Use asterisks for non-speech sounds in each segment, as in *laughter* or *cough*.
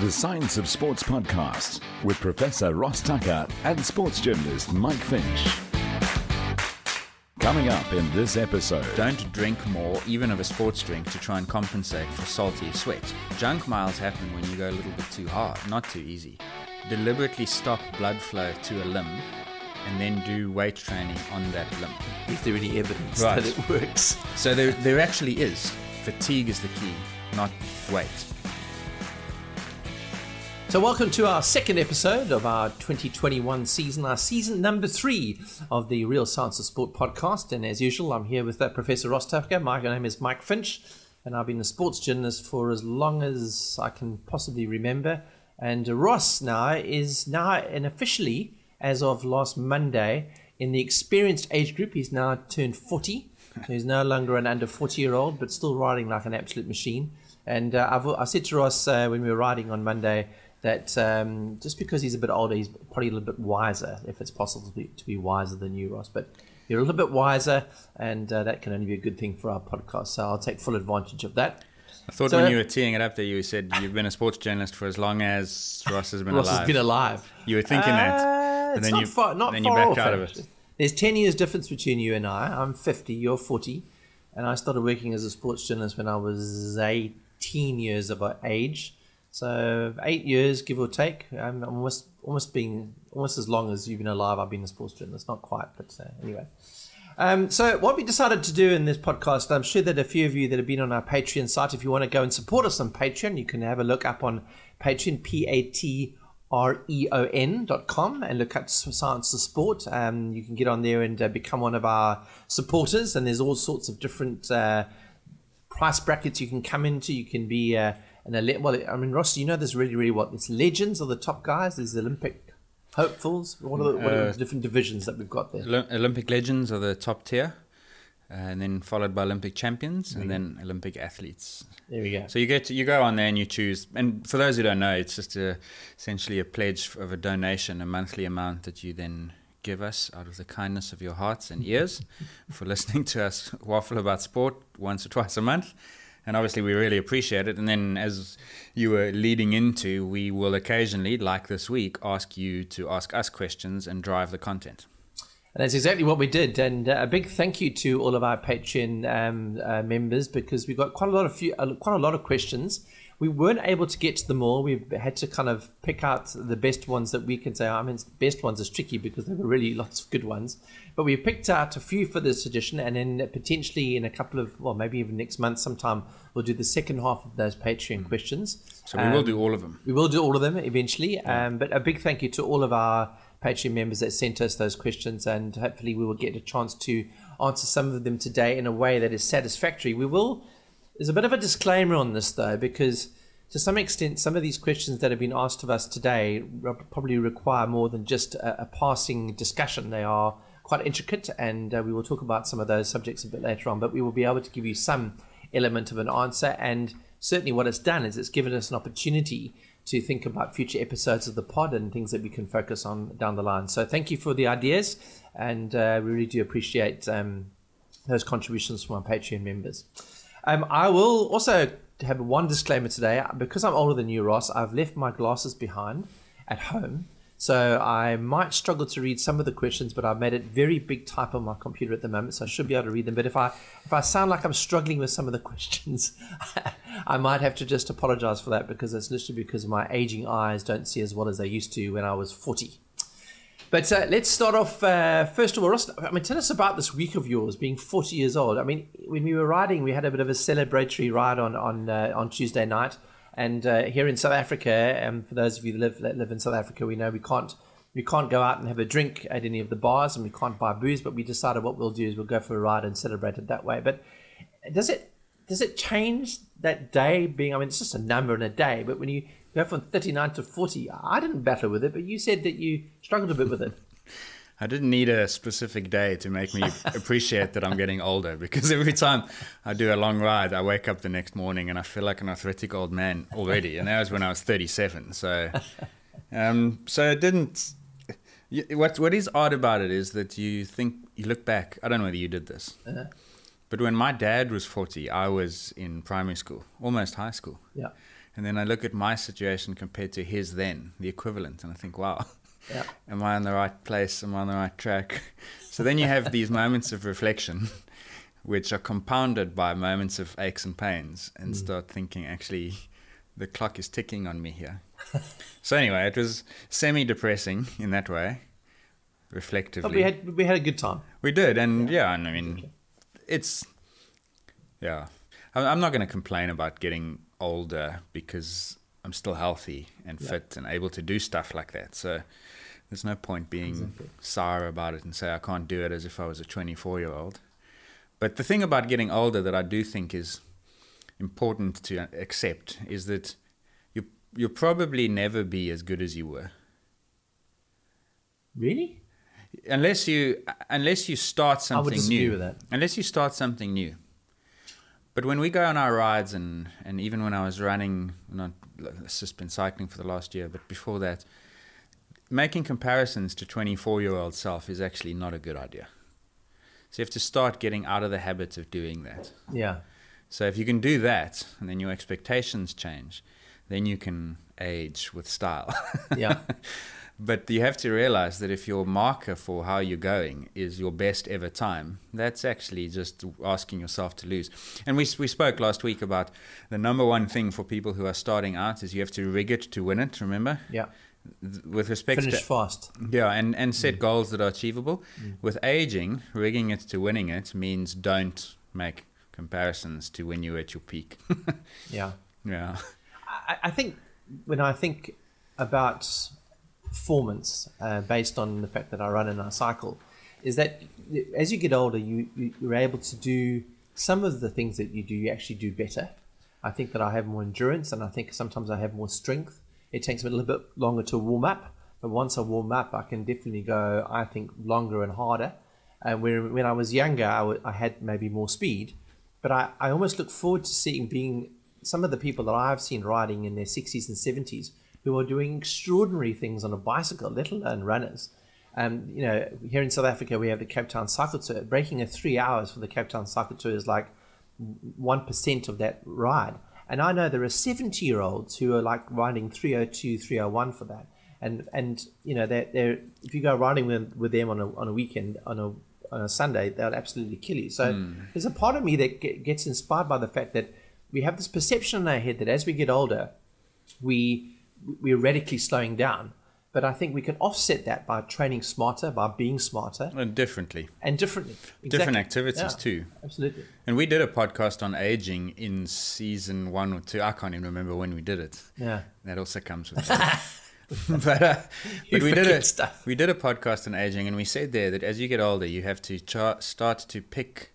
The Science of Sports podcast with Professor Ross Tucker and sports journalist Mike Finch. Coming up in this episode, Don't drink more, even of a sports drink, to try and compensate for salty sweat. Junk miles happen when you go a little bit too hard, not too easy. Deliberately stop blood flow to a limb and then do weight training on that limb. Is there any evidence Right. that it works? So there, there actually is. Fatigue is the key, not weight. So, welcome to our second episode of our 2021 season, our season number three of the Real Science of Sport podcast. And as usual, I'm here with uh, Professor Ross Tucker. My name is Mike Finch, and I've been a sports journalist for as long as I can possibly remember. And uh, Ross now is now, and officially, as of last Monday, in the experienced age group, he's now turned 40. So he's no longer an under 40 year old, but still riding like an absolute machine. And uh, I said to Ross uh, when we were riding on Monday that um, just because he's a bit older, he's probably a little bit wiser, if it's possible to be, to be wiser than you, Ross. But you're a little bit wiser, and uh, that can only be a good thing for our podcast. So I'll take full advantage of that. I thought So- when you were teeing it up there, you said you've been a sports journalist for as long as Ross has been alive. Ross alive. has been alive. You were thinking that, Uh, and then you far, not then you far backed off, out of it. There's 10 years difference between you and I. I'm 50, you're 40. And I started working as a sports journalist when I was 18 years of age. So eight years, give or take. I'm almost almost being almost as long as you've been alive. I've been a sports journalist, not quite, but uh, anyway. Um, so what we decided to do in this podcast, I'm sure that a few of you that have been on our Patreon site, if you want to go and support us on Patreon, you can have a look up on Patreon, P A T R E O N dot com, and look at Science of Sport. Um, you can get on there and uh, become one of our supporters, and there's all sorts of different uh, price brackets you can come into. You can be uh, an elite. Well, I mean, Ross, you know this really, really what? It's legends are the top guys. There's the Olympic hopefuls. What are the, what are the different divisions that we've got there? Olympic legends are the top tier, uh, and then followed by Olympic champions, and then Olympic athletes. There we go. So you get to, you go on there and you choose. And for those who don't know, it's just a, essentially a pledge of a donation, a monthly amount that you then give us out of the kindness of your hearts and ears *laughs* for listening to us waffle about sport once or twice a month. And obviously, we really appreciate it. And then, as you were leading into, we will occasionally, like this week, ask you to ask us questions and drive the content. And that's exactly what we did. And uh, a big thank you to all of our Patreon um, uh, members because we got quite a lot of few, uh, quite a lot of questions. We weren't able to get to them all. We had to kind of pick out the best ones that we can say. I mean, best ones is tricky because there were really lots of good ones. But we picked out a few for this edition, and then potentially in a couple of, well, maybe even next month sometime, we'll do the second half of those Patreon questions. So we will Um, do all of them. we will do all of them eventually. Um, but a big thank you to all of our Patreon members that sent us those questions, and hopefully we will get a chance to answer some of them today in a way that is satisfactory. We will. There's a bit of a disclaimer on this though, because to some extent, some of these questions that have been asked of us today probably require more than just a, a passing discussion. They are quite intricate, and uh, we will talk about some of those subjects a bit later on. But we will be able to give you some element of an answer, and certainly what it's done is it's given us an opportunity to think about future episodes of the pod and things that we can focus on down the line. So thank you for the ideas, and uh, we really do appreciate um, those contributions from our Patreon members. Um, I will also have one disclaimer today because I'm older than you, Ross. I've left my glasses behind at home, so I might struggle to read some of the questions. But I've made it very big type on my computer at the moment, so I should be able to read them. But if I if I sound like I'm struggling with some of the *laughs* questions, I might have to just apologize for that because it's literally because my aging eyes don't see as well as they used to when I was 40. But uh, let's start off. Uh, first of all, Ross, I mean, tell us about this week of yours, being 40 years old. I mean, when we were riding, we had a bit of a celebratory ride on on uh, on Tuesday night, and uh, here in South Africa, um, for those of you that live that live in South Africa, we know we can't we can't go out and have a drink at any of the bars, and we can't buy booze. But we decided what we'll do is we'll go for a ride and celebrate it that way. But does it does it change that day being, I mean, it's just a number in a day, but when you go from 39 to 40, I didn't battle with it, but you said that you struggled a bit with it. I didn't need a specific day to make me *laughs* appreciate that I'm getting older because every time I do a long ride, I wake up the next morning and I feel like an arthritic old man already. And that was when I was 37. So, um, so it didn't. What what is odd about it is that you think you look back. I don't know whether you did this, uh-huh. but when my dad was 40, I was in primary school, almost high school. Yeah. And then I look at my situation compared to his then, the equivalent, and I think, wow. Yeah. *laughs* Am I on the right place? Am I on the right track? So then you have these moments of reflection, which are compounded by moments of aches and pains, and mm. start thinking, actually, the clock is ticking on me here. *laughs* so anyway, it was semi-depressing in that way, reflectively. But we had we had a good time. We did, and yeah, yeah and I mean, it's yeah. I'm not going to complain about getting older because I'm still healthy and yeah. fit and able to do stuff like that. So there's no point being exactly. sour about it and say I can't do it as if I was a 24 year old. But the thing about getting older that I do think is important to accept is that you you'll probably never be as good as you were. Really? Unless you unless you start something I would disagree new. With that. Unless you start something new. But when we go on our rides and, and even when I was running, not it's just been cycling for the last year, but before that, making comparisons to 24 year old self is actually not a good idea. So you have to start getting out of the habit of doing that. Yeah. So if you can do that and then your expectations change, then you can age with style. Yeah. *laughs* but you have to realize that if your marker for how you're going is your best ever time, that's actually just asking yourself to lose. And we, we spoke last week about the number one thing for people who are starting out is you have to rig it to win it, remember? Yeah. With respect Finish to. fast. Yeah, and, and set mm. goals that are achievable. Mm. With aging, rigging it to winning it means don't make comparisons to when you were at your peak. *laughs* yeah. Yeah. I, I think when I think about performance uh, based on the fact that I run and I cycle is that as you get older, you, you, you're able to do some of the things that you do, you actually do better. I think that I have more endurance and I think sometimes I have more strength. It takes me a little bit longer to warm up, but once I warm up, I can definitely go, I think, longer and harder. And when, when I was younger, I, w- I had maybe more speed, but I, I almost look forward to seeing being some of the people that I've seen riding in their 60s and 70s who are doing extraordinary things on a bicycle, let alone runners. Um, you know, here in South Africa, we have the Cape Town Cycle Tour. Breaking a three hours for the Cape Town Cycle Tour is like 1% of that ride. And I know there are 70 year olds who are like riding 302, 301 for that. And, and you know, they're, they're, if you go riding with, with them on a, on a weekend, on a, on a Sunday, they'll absolutely kill you. So mm. there's a part of me that gets inspired by the fact that we have this perception in our head that as we get older, we we're radically slowing down. But I think we can offset that by training smarter, by being smarter. And differently. And differently. Exactly. Different activities yeah, too. Absolutely. And we did a podcast on aging in season one or two. I can't even remember when we did it. Yeah. That also comes with *laughs* *laughs* but, uh, but we did a stuff. we did a podcast on aging, and we said there that as you get older, you have to char- start to pick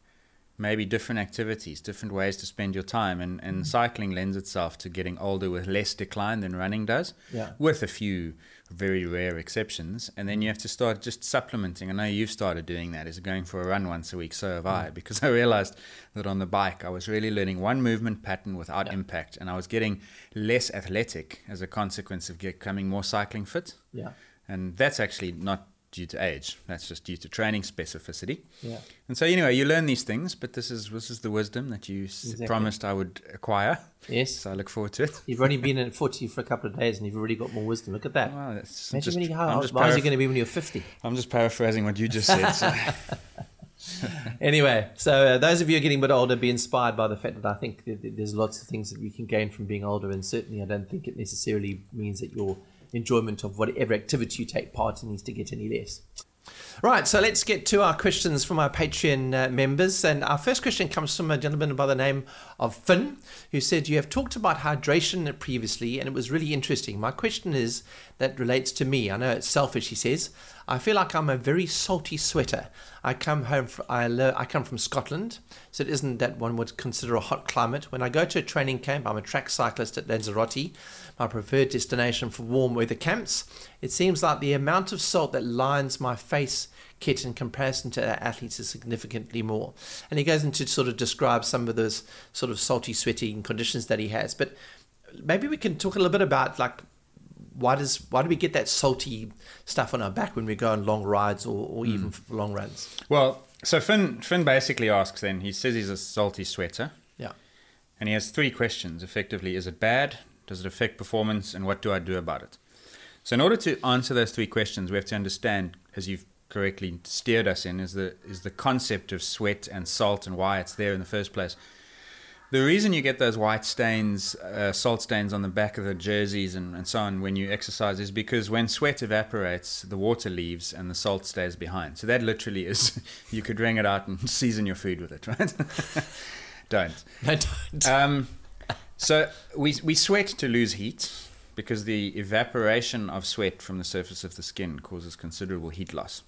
maybe different activities, different ways to spend your time. And, and mm-hmm. cycling lends itself to getting older with less decline than running does, yeah. with a few very rare exceptions. And then you have to start just supplementing. I know you've started doing that, is going for a run once a week. So have I, mm. because *laughs* I realized that on the bike, I was really learning one movement pattern without yeah. impact. And I was getting less athletic as a consequence of becoming more cycling fit. Yeah. And that's actually not due to age. That's just due to training specificity. Yeah. And so anyway, you learn these things, but this is this is the wisdom that you exactly. promised I would acquire. Yes. So I look forward to it. *laughs* You've only been in footy for a couple of days, and you've already got more wisdom. Look at that. Well, that's Imagine just, when you, how old paraph- is going to be when you're 50? I'm just paraphrasing what you just said. So. *laughs* anyway, so uh, those of you are getting a bit older, be inspired by the fact that I think there's lots of things that we can gain from being older, and certainly I don't think it necessarily means that your enjoyment of whatever activity you take part in needs to get any less. Right, so let's get to our questions from our Patreon uh, members. And our first question comes from a gentleman by the name of Finn, who said, You have talked about hydration previously, and it was really interesting. My question is that relates to me. I know it's selfish, he says. I feel like I'm a very salty sweater. I come home, from, I, I come from Scotland, so it isn't that one would consider a hot climate. When I go to a training camp, I'm a track cyclist at Lanzarote, my preferred destination for warm weather camps. It seems like the amount of salt that lines my face kit in comparison to our athletes is significantly more. And he goes into sort of describe some of those sort of salty, sweating conditions that he has. But maybe we can talk a little bit about like why does why do we get that salty stuff on our back when we go on long rides or, or hmm. even long runs? Well, so Finn Finn basically asks then, he says he's a salty sweater. Yeah. And he has three questions effectively. Is it bad? Does it affect performance? And what do I do about it? So, in order to answer those three questions, we have to understand, as you've correctly steered us in, is the, is the concept of sweat and salt and why it's there in the first place. The reason you get those white stains, uh, salt stains on the back of the jerseys and, and so on when you exercise is because when sweat evaporates, the water leaves and the salt stays behind. So that literally is, *laughs* you could wring it out and *laughs* season your food with it, right? *laughs* don't. No, don't. Um, so we, we sweat to lose heat because the evaporation of sweat from the surface of the skin causes considerable heat loss.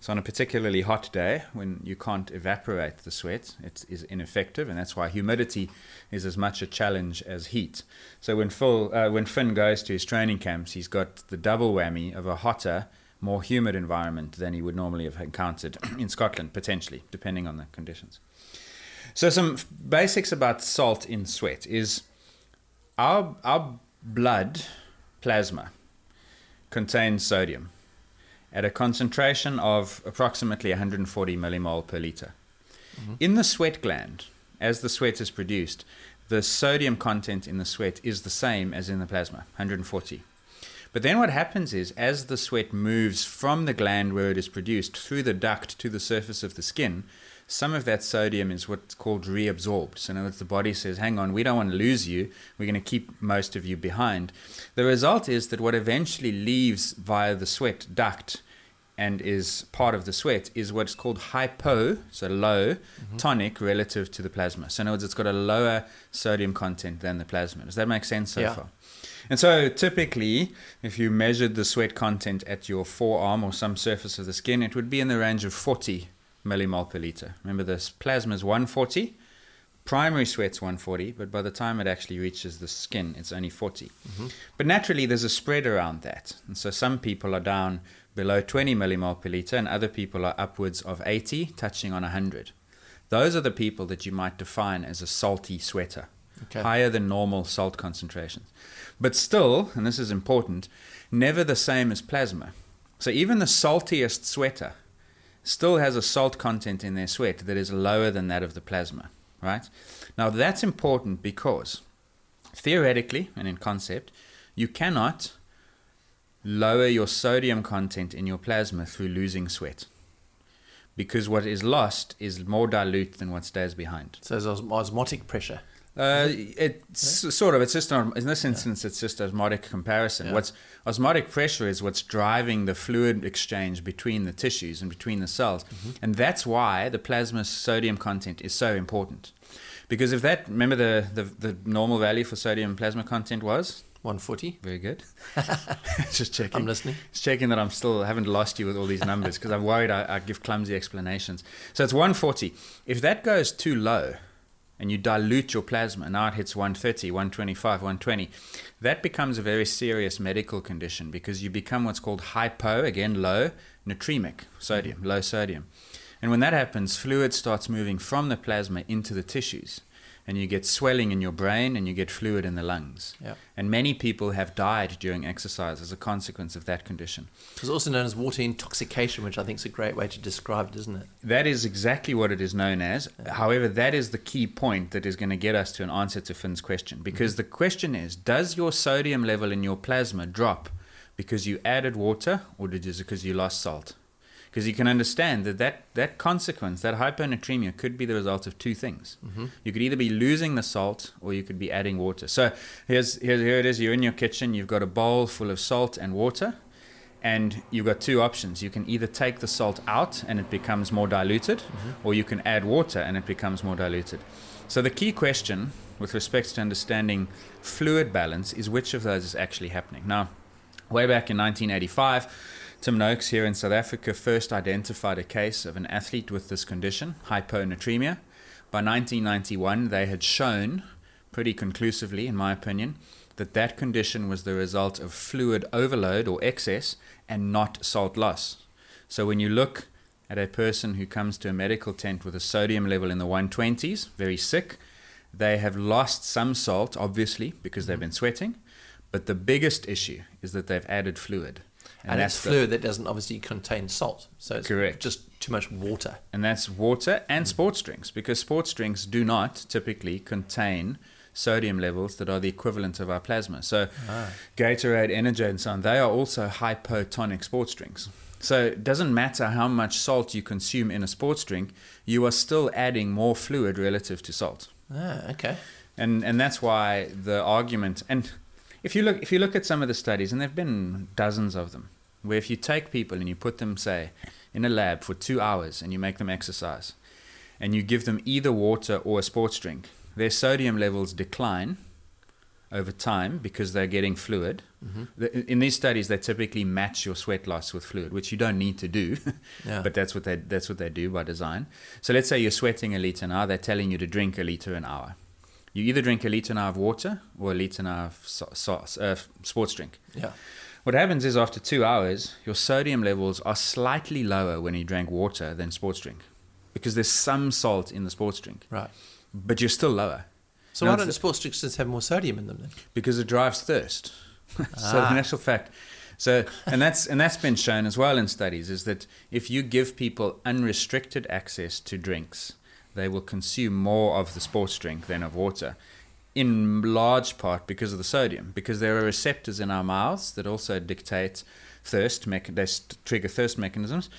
So on a particularly hot day, when you can't evaporate the sweat, it is ineffective, and that's why humidity is as much a challenge as heat. So when Phil, uh, when Finn goes to his training camps, he's got the double whammy of a hotter, more humid environment than he would normally have encountered *clears throat* in Scotland, potentially, depending on the conditions. So some f- basics about salt in sweat is our our blood plasma contains sodium at a concentration of approximately 140 millimole per liter. Mm-hmm. In the sweat gland, as the sweat is produced, the sodium content in the sweat is the same as in the plasma, 140. But then what happens is, as the sweat moves from the gland where it is produced through the duct to the surface of the skin, some of that sodium is what's called reabsorbed. So, in other words, the body says, hang on, we don't want to lose you. We're going to keep most of you behind. The result is that what eventually leaves via the sweat duct and is part of the sweat is what's called hypo, so low, mm-hmm. tonic relative to the plasma. So, in other words, it's got a lower sodium content than the plasma. Does that make sense so Yeah. far? And so, typically, if you measured the sweat content at your forearm or some surface of the skin, it would be in the range of 40 millimole per liter. Remember, this plasma is 140, primary sweat's 140, but by the time it actually reaches the skin, it's only 40. Mm-hmm. But naturally, there's a spread around that. And so, some people are down below 20 millimole per liter, and other people are upwards of 80, touching on 100. Those are the people that you might define as a salty sweater, Okay. higher than normal salt concentrations. But still, and this is important, never the same as plasma. So even the saltiest sweater still has a salt content in their sweat that is lower than that of the plasma, right? Now that's important because theoretically and in concept, you cannot lower your sodium content in your plasma through losing sweat. Because what is lost is more dilute than what stays behind. So there's osmotic pressure. Uh, it's sort of. It's just in this instance, it's just osmotic comparison. Yeah. What's osmotic pressure is what's driving the fluid exchange between the tissues and between the cells, Mm-hmm. and that's why the plasma sodium content is so important. Because if that, remember the, the the normal value for sodium plasma content was 140. very good. *laughs* just checking. I'm listening. Just checking that I'm still haven't lost you with all these numbers because I'm worried I, I give clumsy explanations. So it's 140. If that goes too low, and you dilute your plasma, now it hits 130, 125, 120, that becomes a very serious medical condition because you become what's called hypo, again low, natremic sodium, low sodium. And when that happens, fluid starts moving from the plasma into the tissues. And you get swelling in your brain and you get fluid in the lungs. Yeah. And many people have died during exercise as a consequence of that condition. It's also known as water intoxication, which I think is a great way to describe it, isn't it? That is exactly what it is known as. However, that is the key point that is going to get us to an answer to Finn's question. Mm-hmm. Because the question is Does your sodium level in your plasma drop because you added water or did it because you lost salt? Because you can understand that, that that consequence, that hyponatremia, could be the result of two things. Mm-hmm. You could either be losing the salt or you could be adding water. So here's, here's here it is. You're in your kitchen. You've got a bowl full of salt and water and you've got two options. You can either take the salt out and it becomes more diluted, mm-hmm. or you can add water and it becomes more diluted. So the key question with respect to understanding fluid balance is which of those is actually happening. Now, way back in 1985, Tim Noakes here in South Africa first identified a case of an athlete with this condition, hyponatremia, by 1991, they had shown pretty conclusively, in my opinion, that that condition was the result of fluid overload or excess and not salt loss. So when you look at a person who comes to a medical tent with a sodium level in the 120s, very sick, they have lost some salt, obviously, because they've mm-hmm. been sweating. But the biggest issue is that they've added fluid. And, it's the- fluid that doesn't obviously contain salt. So it's Correct. just too much water. and that's water and sports drinks because sports drinks do not typically contain sodium levels that are the equivalent of our plasma. So Gatorade, Energade and so on, they are also hypotonic sports drinks. So it doesn't matter how much salt you consume in a sports drink, you are still adding more fluid relative to salt. Ah, okay. And and that's why the argument and if you look if you look at some of the studies and there've been dozens of them where if you take people and you put them say in a lab for 2 hours and you make them exercise and you give them either water or a sports drink their sodium levels decline over time because they're getting fluid. The- In these studies, they typically match your sweat loss with fluid, which you don't need to do, *laughs* Yeah. but that's what they that's what they do by design. So let's say you're sweating a liter an hour, they're telling you to drink a liter an hour. You either drink a liter an hour of water or a liter an hour of so, so, uh, sports drink. Yeah. What happens is after two hours, your sodium levels are slightly lower when you drank water than sports drink, because there's some salt in the sports drink, Right. but you're still lower. So why don't the- sports drinks just have more sodium in them then? because it drives thirst. *laughs* so Ah. in actual fact, so and that's and that's been shown as well in studies is that if you give people unrestricted access to drinks, they will consume more of the sports drink than of water. In large part because of the sodium, because there are receptors in our mouths that also dictate thirst, mech- they st- trigger thirst mechanisms.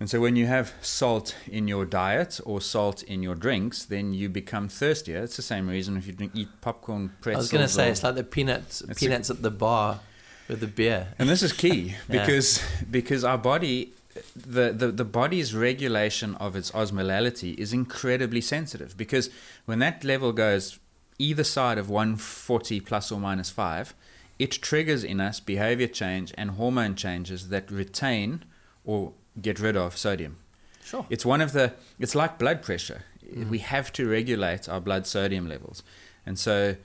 And so when you have salt in your diet or salt in your drinks, then you become thirstier. It's the same reason if you drink, eat popcorn, pretzels. I was going to say it's like the peanuts It's a- peanuts at the bar with the beer. and this is key *laughs* Yeah. because because our body the, the the body's regulation of its osmolality is incredibly sensitive because when that level goes either side of 140 plus or minus 5 it triggers in us behavior change and hormone changes that retain or get rid of sodium. Sure. it's one of the it's like blood pressure. We have to regulate our blood sodium levels. And so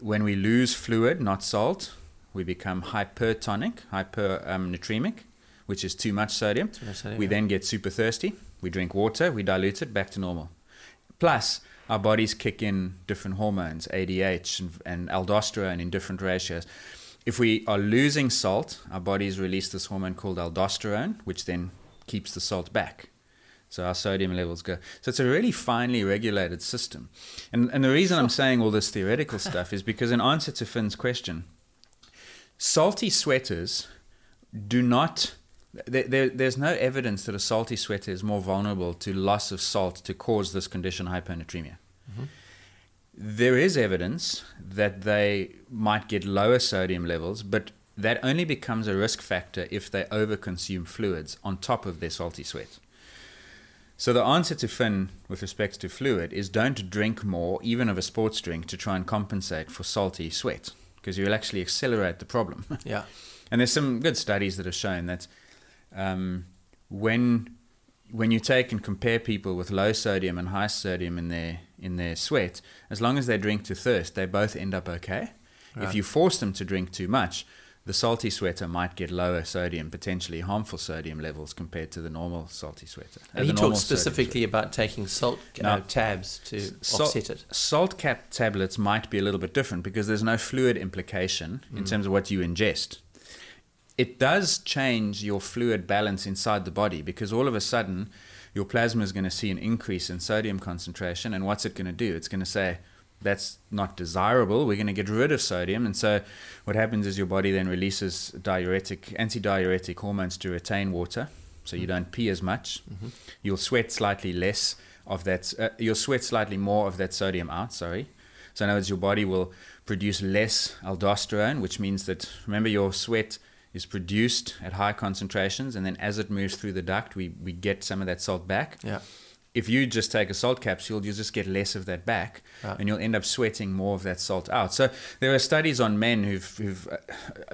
when we lose fluid not salt we become hypertonic hypernatremic, um, which is too much sodium. Too much sodium, we yeah. then get super thirsty. We drink water. We dilute it back to normal. Plus our bodies kick in different hormones adh and, and aldosterone in different ratios if we are losing salt our bodies release this hormone called aldosterone which then keeps the salt back so our sodium levels go. So it's a really finely regulated system. And, and the reason I'm saying all this theoretical stuff is because, in answer to Finn's question, salty sweaters do not. There, there, there's no evidence that a salty sweater is more vulnerable to loss of salt to cause this condition, hyponatremia. Mm-hmm. There is evidence that they might get lower sodium levels, but that only becomes a risk factor if they overconsume fluids on top of their salty sweat. So the answer to Finn with respect to fluid is don't drink more, even of a sports drink, to try and compensate for salty sweat, because you'll actually accelerate the problem. Yeah. *laughs* and there's some good studies that have shown that um, when when you take and compare people with low sodium and high sodium in their in their sweat, as long as they drink to thirst, they both end up okay. If you force them to drink too much, the salty sweater might get lower sodium, potentially harmful sodium levels compared to the normal salty sweater. And he talks specifically about taking salt uh, tabs to Sal- offset it. Salt cap tablets might be a little bit different because there's no fluid implication Mm. in terms of what you ingest. It does change your fluid balance inside the body because all of a sudden your plasma is going to see an increase in sodium concentration. And what's it going to do? It's going to say, that's not desirable. We're going to get rid of sodium. And so what happens is your body then releases diuretic, antidiuretic hormones to retain water. So you don't pee as much. You'll sweat slightly less of that. Uh, you'll sweat slightly more of that sodium out. Sorry. So in other words, your body will produce less aldosterone, which means that remember your sweat is produced at high concentrations, and then as it moves through the duct, we, we get some of that salt back. Yeah. If you just take a salt capsule, you'll just get less of that back, Right. and you'll end up sweating more of that salt out. So there are studies on men who've, who've uh,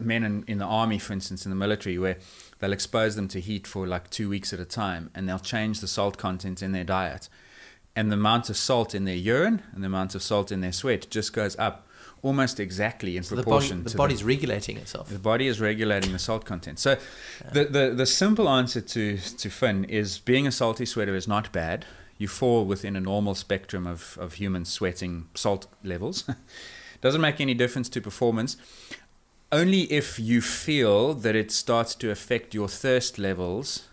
men in, in the army, for instance, in the military, where they'll expose them to heat for like two weeks at a time, and they'll change the salt content in their diet and the amount of salt in their urine and the amount of salt in their sweat just goes up almost exactly in So the body, proportion the body's regulating itself. the body is regulating the salt content. So, the, the, the simple answer to, to Finn is being a salty sweater is not bad. You fall within a normal spectrum of, of human sweating salt levels. *laughs* Doesn't make any difference to performance. Only if you feel that it starts to affect your thirst levels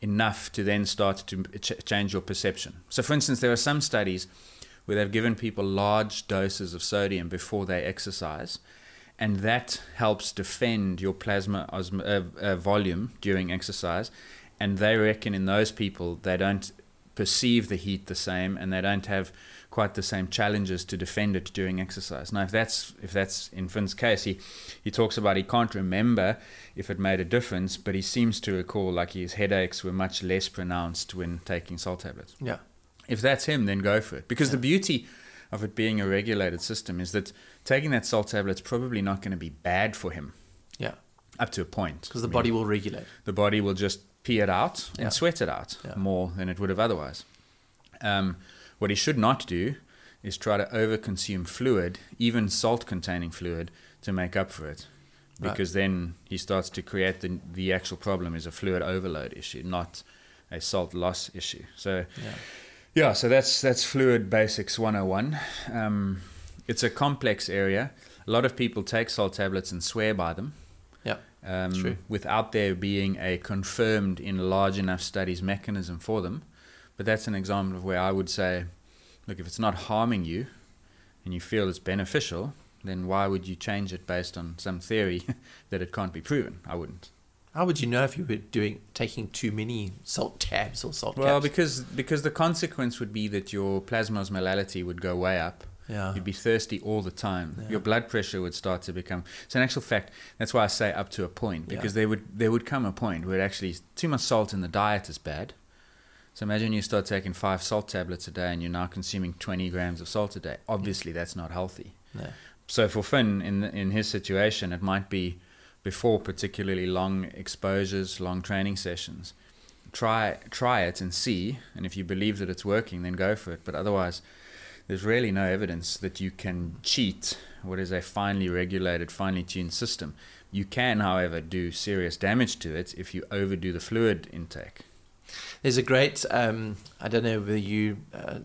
enough to then start to ch- change your perception. So, for instance, there are some studies where they've given people large doses of sodium before they exercise, and that helps defend your plasma osm- uh, uh, volume during exercise. And they reckon in those people they don't perceive the heat the same, and they don't have quite the same challenges to defend it during exercise. Now, if that's if that's in Finn's case, he he talks about he can't remember if it made a difference, but he seems to recall like his headaches were much less pronounced when taking salt tablets. Yeah. If that's him, then go for it. Because the beauty of it being a regulated system is that taking that salt tablet's probably not going to be bad for him Yeah. up to a point. Because the I mean, body will regulate. the body will just pee it out and sweat it out Yeah. more than it would have otherwise. Um, what he should not do is try to overconsume fluid, even salt containing fluid, to make up for it. Right. Because then he starts to create the, the actual problem is a fluid overload issue, not a salt loss issue. So, Yeah. Yeah, so that's that's fluid basics 101. Um, it's a complex area. A lot of people take salt tablets and swear by them Yeah. um, True. without there being a confirmed in large enough studies mechanism for them. But that's an example of where I would say, look, if it's not harming you and you feel it's beneficial, then why would you change it based on some theory *laughs* that it can't be proven? I wouldn't. How would you know if you were doing taking too many salt tabs or salt Well, caps? because because the consequence would be that your plasma osmolality would go way up. Yeah. You'd be thirsty all the time. Yeah. Your blood pressure would start to become. So, in actual fact, that's why I say up to a point because Yeah. there would there would come a point where actually too much salt in the diet is bad. So imagine you start taking five salt tablets a day and you're now consuming 20 grams of salt a day. Obviously, that's not healthy. No. So for Finn, in in his situation, it might be before particularly long exposures, long training sessions. Try try it and see, and if you believe that it's working, then go for it. But otherwise, there's really no evidence that you can cheat what is a finely regulated, finely tuned system. You can, however, do serious damage to it if you overdo the fluid intake. There's a great, um, I don't know whether you, uh,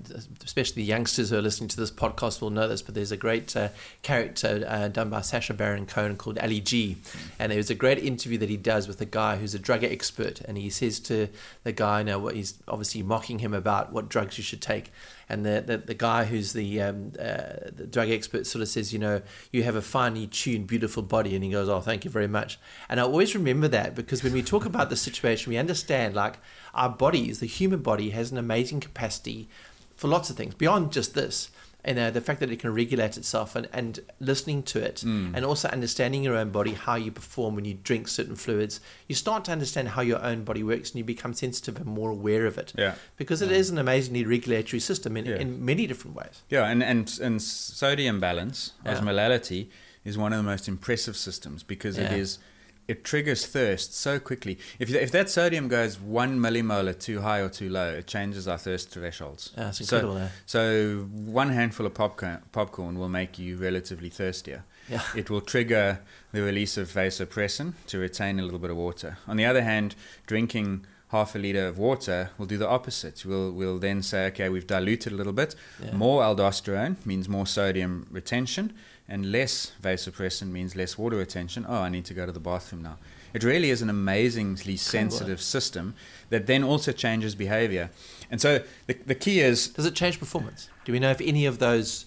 especially the youngsters who are listening to this podcast will know this, but there's a great uh, character uh, done by Sacha Baron Cohen called Ali G. And there's a great interview that he does with a guy who's a drug expert. And he says to the guy, you know, what he's obviously mocking him about what drugs you should take. And the, the, the guy who's the, um, uh, the drug expert sort of says, you know, you have a finely tuned, beautiful body. And he goes, oh, thank you very much. And I always remember that because when we talk about the situation, we understand like our bodies, the human body, has an amazing capacity for lots of things beyond just this. And uh, the fact that it can regulate itself and, and listening to it and also understanding your own body, how you perform when you drink certain fluids, you start to understand how your own body works and you become sensitive and more aware of it. Yeah. Because it is an amazingly regulatory system in, Yeah. in many different ways. Yeah, and, and, and sodium balance, Yeah. osmolality, is one of the most impressive systems because it is it triggers thirst so quickly. If if that sodium goes one millimolar too high or too low, it changes our thirst thresholds. Yeah, so, incredible, eh? so one handful of popcorn popcorn will make you relatively thirstier. Yeah. *laughs* It will trigger the release of vasopressin to retain a little bit of water. On the other hand, drinking half a liter of water will do the opposite. We'll we'll then say, okay, we've diluted a little bit. Yeah. More aldosterone means more sodium retention, and less vasopressin means less water retention. Oh, I need to go to the bathroom now. It really is an amazingly sensitive system that then also changes behavior. And so the, the key is Does it change performance? Do we know if any of those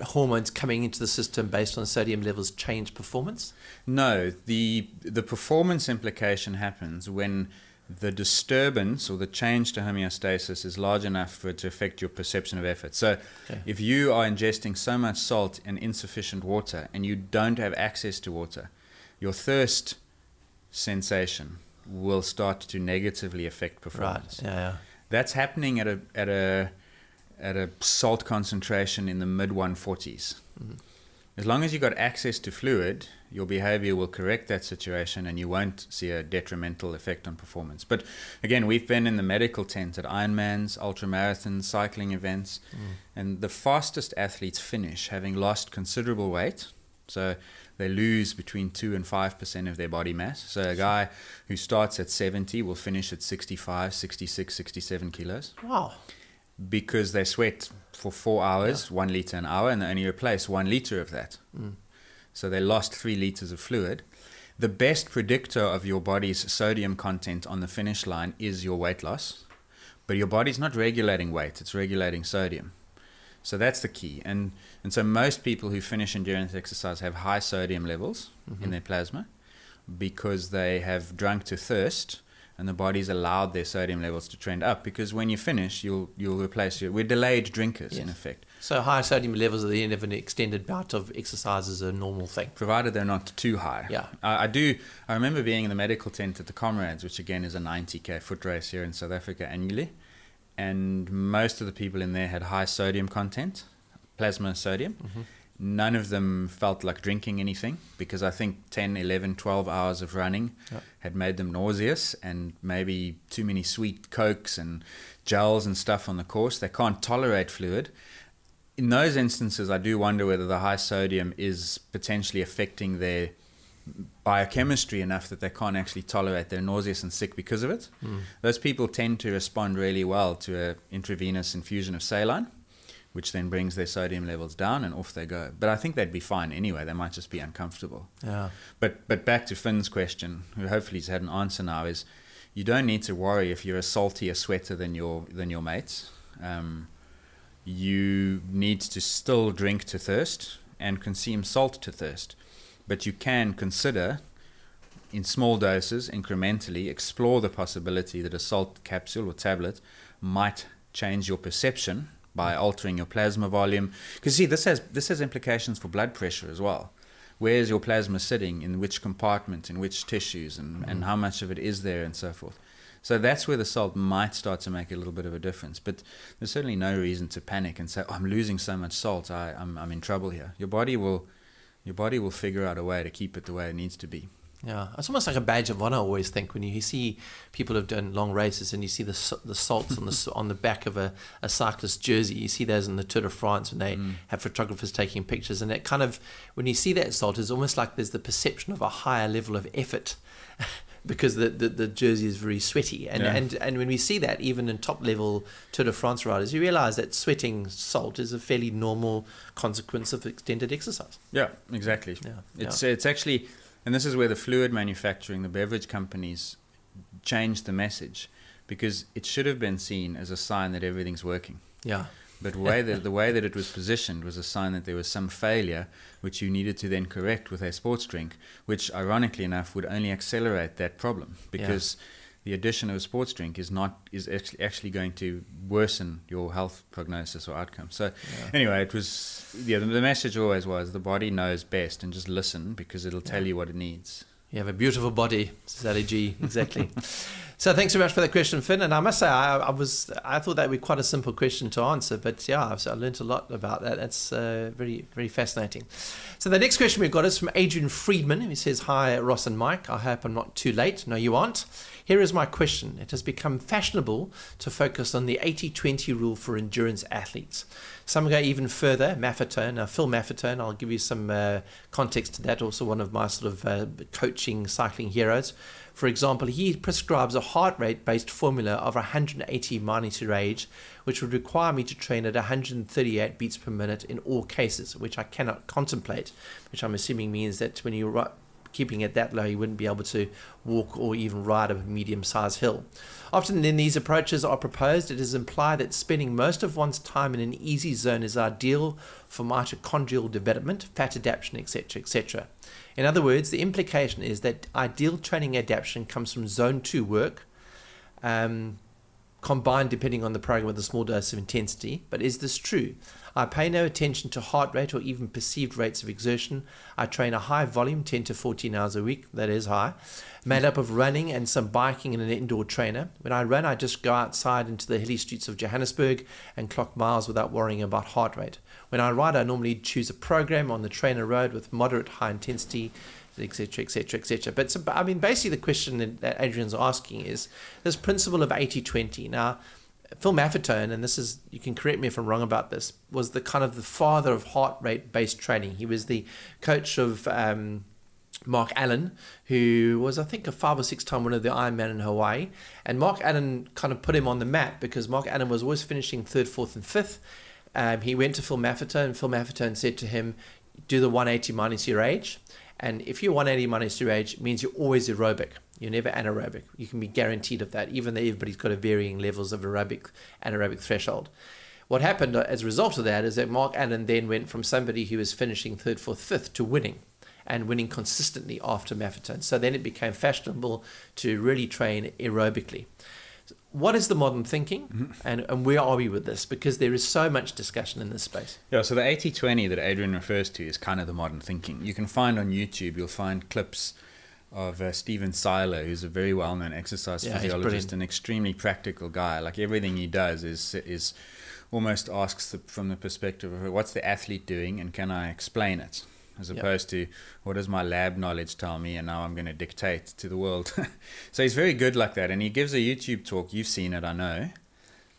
hormones coming into the system based on sodium levels change performance? No, the the performance implication happens when the disturbance or the change to homeostasis is large enough for it to affect your perception of effort. So, Okay. if you are ingesting so much salt and insufficient water, and you don't have access to water, your thirst sensation will start to negatively affect Right. performance. Yeah. yeah. That's happening at a at a at a salt concentration in the mid 140s. Mm-hmm. As long as you've got access to fluid, your behavior will correct that situation and you won't see a detrimental effect on performance. But again, we've been in the medical tent at Ironmans, ultramarathons, cycling events, mm. and the fastest athletes finish having lost considerable weight. So they lose between 2 and 5% of their body mass. So a guy who starts at 70 will finish at 65, 66, 67 kilos. Wow. Because they sweat for four hours, yeah. one liter an hour, and they only replace one liter of that. Mm. So they lost three liters of fluid. The best predictor of your body's sodium content on the finish line is your weight loss. But your body's not regulating weight, it's regulating sodium. So that's the key. And and so most people who finish endurance exercise have high sodium levels mm-hmm. in their plasma because they have drunk to thirst and the body's allowed their sodium levels to trend up because when you finish you'll you'll replace your we're delayed drinkers yes. in effect. So high sodium levels at the end of an extended bout of exercise is a normal thing. Provided they're not too high. Yeah. I, I do I remember being in the medical tent at the Comrades, which again is a ninety K foot race here in South Africa annually and most of the people in there had high sodium content, plasma sodium. Mm-hmm. None of them felt like drinking anything because I think 10, 11, 12 hours of running had made them nauseous and maybe too many sweet cokes and gels and stuff on the course. They can't tolerate fluid. In those instances, I do wonder whether the high sodium is potentially affecting their biochemistry enough that they can't actually tolerate. They're nauseous and sick because of it. Mm. Those people tend to respond really well to an intravenous infusion of saline, which then brings their sodium levels down and off they go. But I think they'd be fine anyway. They might just be uncomfortable. Yeah. But but back to Finn's question, who hopefully has had an answer now, is you don't need to worry if you're a saltier sweater than your than your mates. Um, you need to still drink to thirst and consume salt to thirst. But you can consider in small doses incrementally explore the possibility that a salt capsule or tablet might change your perception by altering your plasma volume. Because see this has this has implications for blood pressure as well. Where's your plasma sitting? In which compartment? In which tissues? And, mm-hmm. and how much of it is there? And so forth so that's where the salt might start to make a little bit of a difference but there's certainly no reason to panic and say oh, i'm losing so much salt I, I'm, I'm in trouble here your body will your body will figure out a way to keep it the way it needs to be. Yeah, it's almost like a badge of honor. I always think when you see people who've done long races and you see the the salts on the on the back of a, a cyclist jersey. You see those in the Tour de France when they mm. have photographers taking pictures, and it kind of when you see that salt, it's almost like there's the perception of a higher level of effort. *laughs* because the, the, the, jersey is very sweaty. And, yeah. and and when we see that, even in top level Tour de France riders, you realize that sweating salt is a fairly normal consequence of extended exercise. Yeah, exactly. Yeah. It's, yeah. it's actually, and this is where the fluid manufacturing, the beverage companies changed the message because it should have been seen as a sign that everything's working. Yeah. But way that, the way that it was positioned was a sign that there was some failure, which you needed to then correct with a sports drink, which ironically enough would only accelerate that problem because yeah. the addition of a sports drink is not is actually going to worsen your health prognosis or outcome. So yeah. anyway, it was yeah. The, the, message always was the body knows best, and just listen because it'll tell yeah. you what it needs. You have a beautiful body, Ali G. Exactly. So thanks very much for that question, Finn. And I must say, I, I, was I thought that would be quite a simple question to answer, but yeah, I've, I learned a lot about that. That's uh, very very fascinating. So the next question we've got is from Adrian Friedman. He says, "Hi Ross and Mike. I hope I'm not too late. No, you aren't. Here is my question. It has become fashionable to focus on the 80-20 rule for endurance athletes. Some go even further. Maffetone, now Phil Maffetone, I'll give you some uh, context to that. Also, one of my sort of uh, coaching cycling heroes." For example, he prescribes a heart rate based formula of 180 monitor age, which would require me to train at 138 beats per minute in all cases, which I cannot contemplate, which I'm assuming means that when you're keeping it that low, you wouldn't be able to walk or even ride a medium sized hill. Often, when these approaches are proposed, it is implied that spending most of one's time in an easy zone is ideal for mitochondrial development, fat adaptation, etc. etc. In other words, the implication is that ideal training adaptation comes from zone two work, um, combined depending on the program with a small dose of intensity. But is this true? I pay no attention to heart rate or even perceived rates of exertion. I train a high volume, 10 to 14 hours a week, that is high, made up of running and some biking and an indoor trainer. When I run, I just go outside into the hilly streets of Johannesburg and clock miles without worrying about heart rate. When I ride, I normally choose a program on the TrainerRoad with moderate high intensity etc., etc., etc. But so, I mean, basically, the question that Adrian's asking is this principle of 80-20. Now, Phil Maffetone, and this is you can correct me if I'm wrong about this, was the kind of the father of heart rate based training. He was the coach of um, Mark Allen, who was I think a five or six time winner of the Ironman in Hawaii, and Mark Allen kind of put him on the map because Mark Allen was always finishing third, fourth, and fifth. Um, he went to Phil Maffetone, and Phil Maffetone said to him, "Do the 180 minus your age." And if you're 180 minus your age, it means you're always aerobic. You're never anaerobic. You can be guaranteed of that, even though everybody's got a varying levels of aerobic anaerobic threshold. What happened as a result of that is that Mark Allen then went from somebody who was finishing third, fourth, fifth to winning and winning consistently after Maffetone. So then it became fashionable to really train aerobically. What is the modern thinking mm-hmm. and, and where are we with this? Because there is so much discussion in this space. Yeah, so the 80 20 that Adrian refers to is kind of the modern thinking. You can find on YouTube, you'll find clips of uh, Stephen Seiler, who's a very well known exercise yeah, physiologist, an extremely practical guy. Like everything he does is, is almost asks the, from the perspective of what's the athlete doing and can I explain it? as opposed to what does my lab knowledge tell me and now I'm going to dictate to the world. *laughs* so he's very good like that. And he gives a YouTube talk, you've seen it, I know,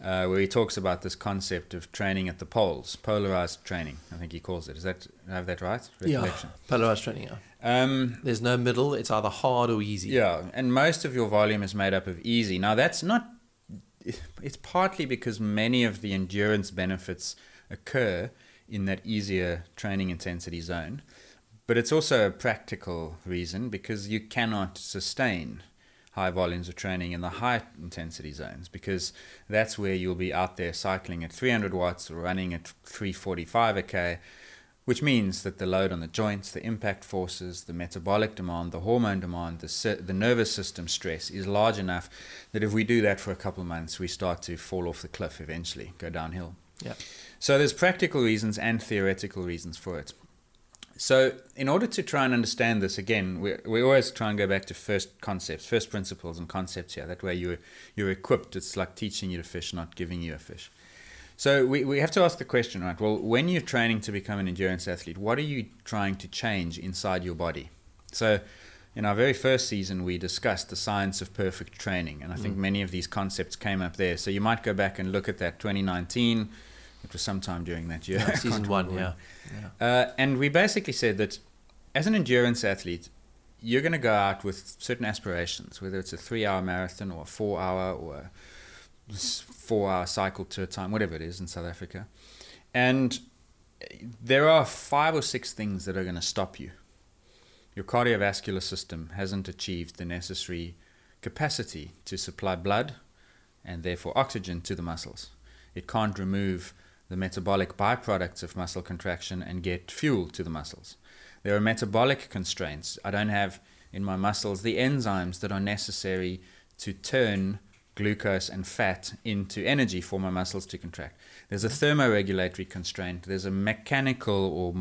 uh, where he talks about this concept of training at the poles, polarized training, I think he calls it. Is that, I have that right? Yeah, polarized training, yeah. Um, There's no middle, it's either hard or easy. Yeah, and most of your volume is made up of easy. Now, that's not, it's partly because many of the endurance benefits occur in that easier training intensity zone. But it's also a practical reason because you cannot sustain high volumes of training in the high intensity zones because that's where you'll be out there cycling at 300 watts or running at 345 a k which means that the load on the joints, the impact forces, the metabolic demand, the hormone demand, the, the nervous system stress is large enough that if we do that for a couple of months, we start to fall off the cliff eventually, go downhill. Yeah. So there's practical reasons and theoretical reasons for it. So in order to try and understand this again, we we always try and go back to first concepts, first principles and concepts here. That way you you're equipped. It's like teaching you to fish, not giving you a fish. So we, we have to ask the question, right? Well, when you're training to become an endurance athlete, what are you trying to change inside your body? So in our very first season, we discussed the science of perfect training, and I think mm. many of these concepts came up there. So you might go back and look at that 2019 it was sometime during that year. Yeah, *laughs* season one, yeah. yeah. Uh, and we basically said that as an endurance athlete, you're going to go out with certain aspirations, whether it's a three hour marathon or a four hour or a four hour cycle to a time, whatever it is in South Africa. And there are five or six things that are going to stop you. Your cardiovascular system hasn't achieved the necessary capacity to supply blood and therefore oxygen to the muscles. It can't remove the metabolic byproducts of muscle contraction and get fuel to the muscles. There are metabolic constraints. I don't have in my muscles the enzymes that are necessary to turn glucose and fat into energy for my muscles to contract. There's a thermoregulatory constraint. There's a mechanical, or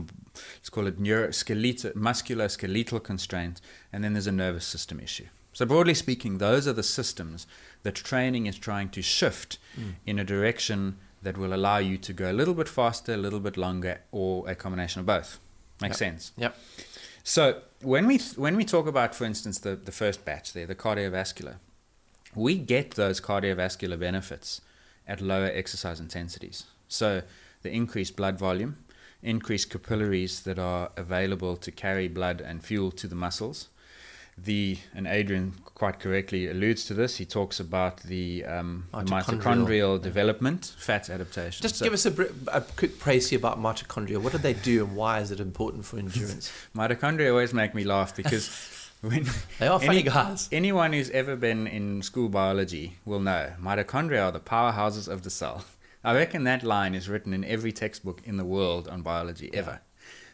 let's call it neuroskeletal, musculoskeletal constraint, and then there's a nervous system issue. So broadly speaking, those are the systems that training is trying to shift mm. in a direction that will allow you to go a little bit faster, a little bit longer, or a combination of both. Makes yep. sense. Yep. So when we th- when we talk about, for instance, the, the first batch there, the cardiovascular, we get those cardiovascular benefits at lower exercise intensities. So the increased blood volume, increased capillaries that are available to carry blood and fuel to the muscles, the and Adrian quite correctly alludes to this. He talks about the, um, mitochondrial, mitochondrial development, fat adaptation. Just so, give us a, a quick précis about mitochondria. What do they do, and why is it important for endurance? *laughs* mitochondria always make me laugh because. *laughs* When *laughs* they are funny any, guys. Anyone who's ever been in school biology will know mitochondria are the powerhouses of the cell. I reckon that line is written in every textbook in the world on biology ever.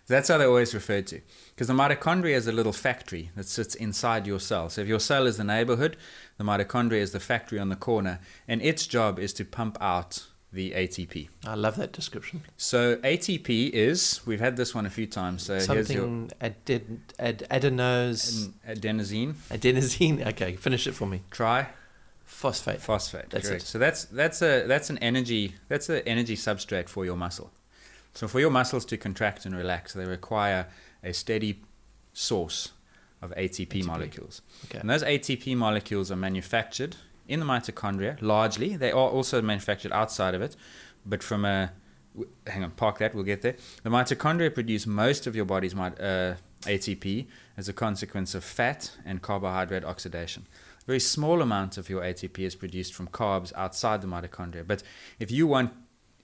That's how they're always referred to. Because the mitochondria is a little factory that sits inside your cell. So if your cell is the neighborhood, the mitochondria is the factory on the corner, and its job is to pump out the ATP. I love that description. So ATP is we've had this one a few times. So here's your Something aden, ad, adenos, adenosine adenosine. Okay, finish it for me. tri Phosphate. phosphate. That's correct. it. So that's that's a that's an energy that's an energy substrate for your muscle. So for your muscles to contract and relax, they require a steady source of ATP, ATP. molecules. Okay. And those ATP molecules are manufactured in the mitochondria largely. They are also manufactured outside of it, but from a hang on, park that. We'll get there. The mitochondria produce most of your body's uh, ATP as a consequence of fat and carbohydrate oxidation. A very small amount of your ATP is produced from carbs outside the mitochondria. But if you want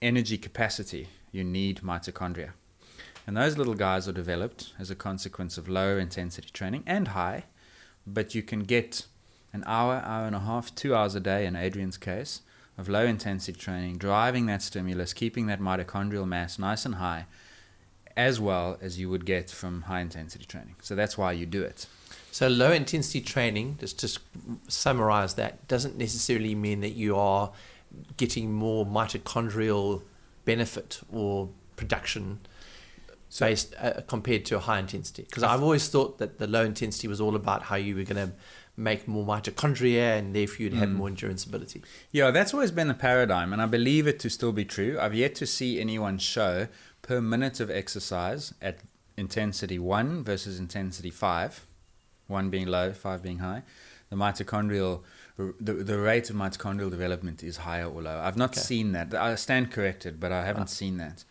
energy capacity, you need mitochondria. And those little guys are developed as a consequence of low intensity training and high, but you can get an hour, hour and a half, two hours a day in Adrian's case of low intensity training, driving that stimulus, keeping that mitochondrial mass nice and high, as well as you would get from high intensity training. So that's why you do it. So low intensity training, just to summarize that, doesn't necessarily mean that you are getting more mitochondrial benefit or production based uh, compared to a high intensity. Because I've always thought that the low intensity was all about how you were going to make more mitochondria and therefore you'd have mm. more endurance ability. Yeah, that's always been the paradigm, and I believe it to still be true. I've yet to see anyone show per minute of exercise at intensity one versus intensity five, one being low, five being high. The mitochondrial, the, the rate of mitochondrial development is higher or lower. I've not Okay. seen that. I stand corrected, but I haven't ah. seen that.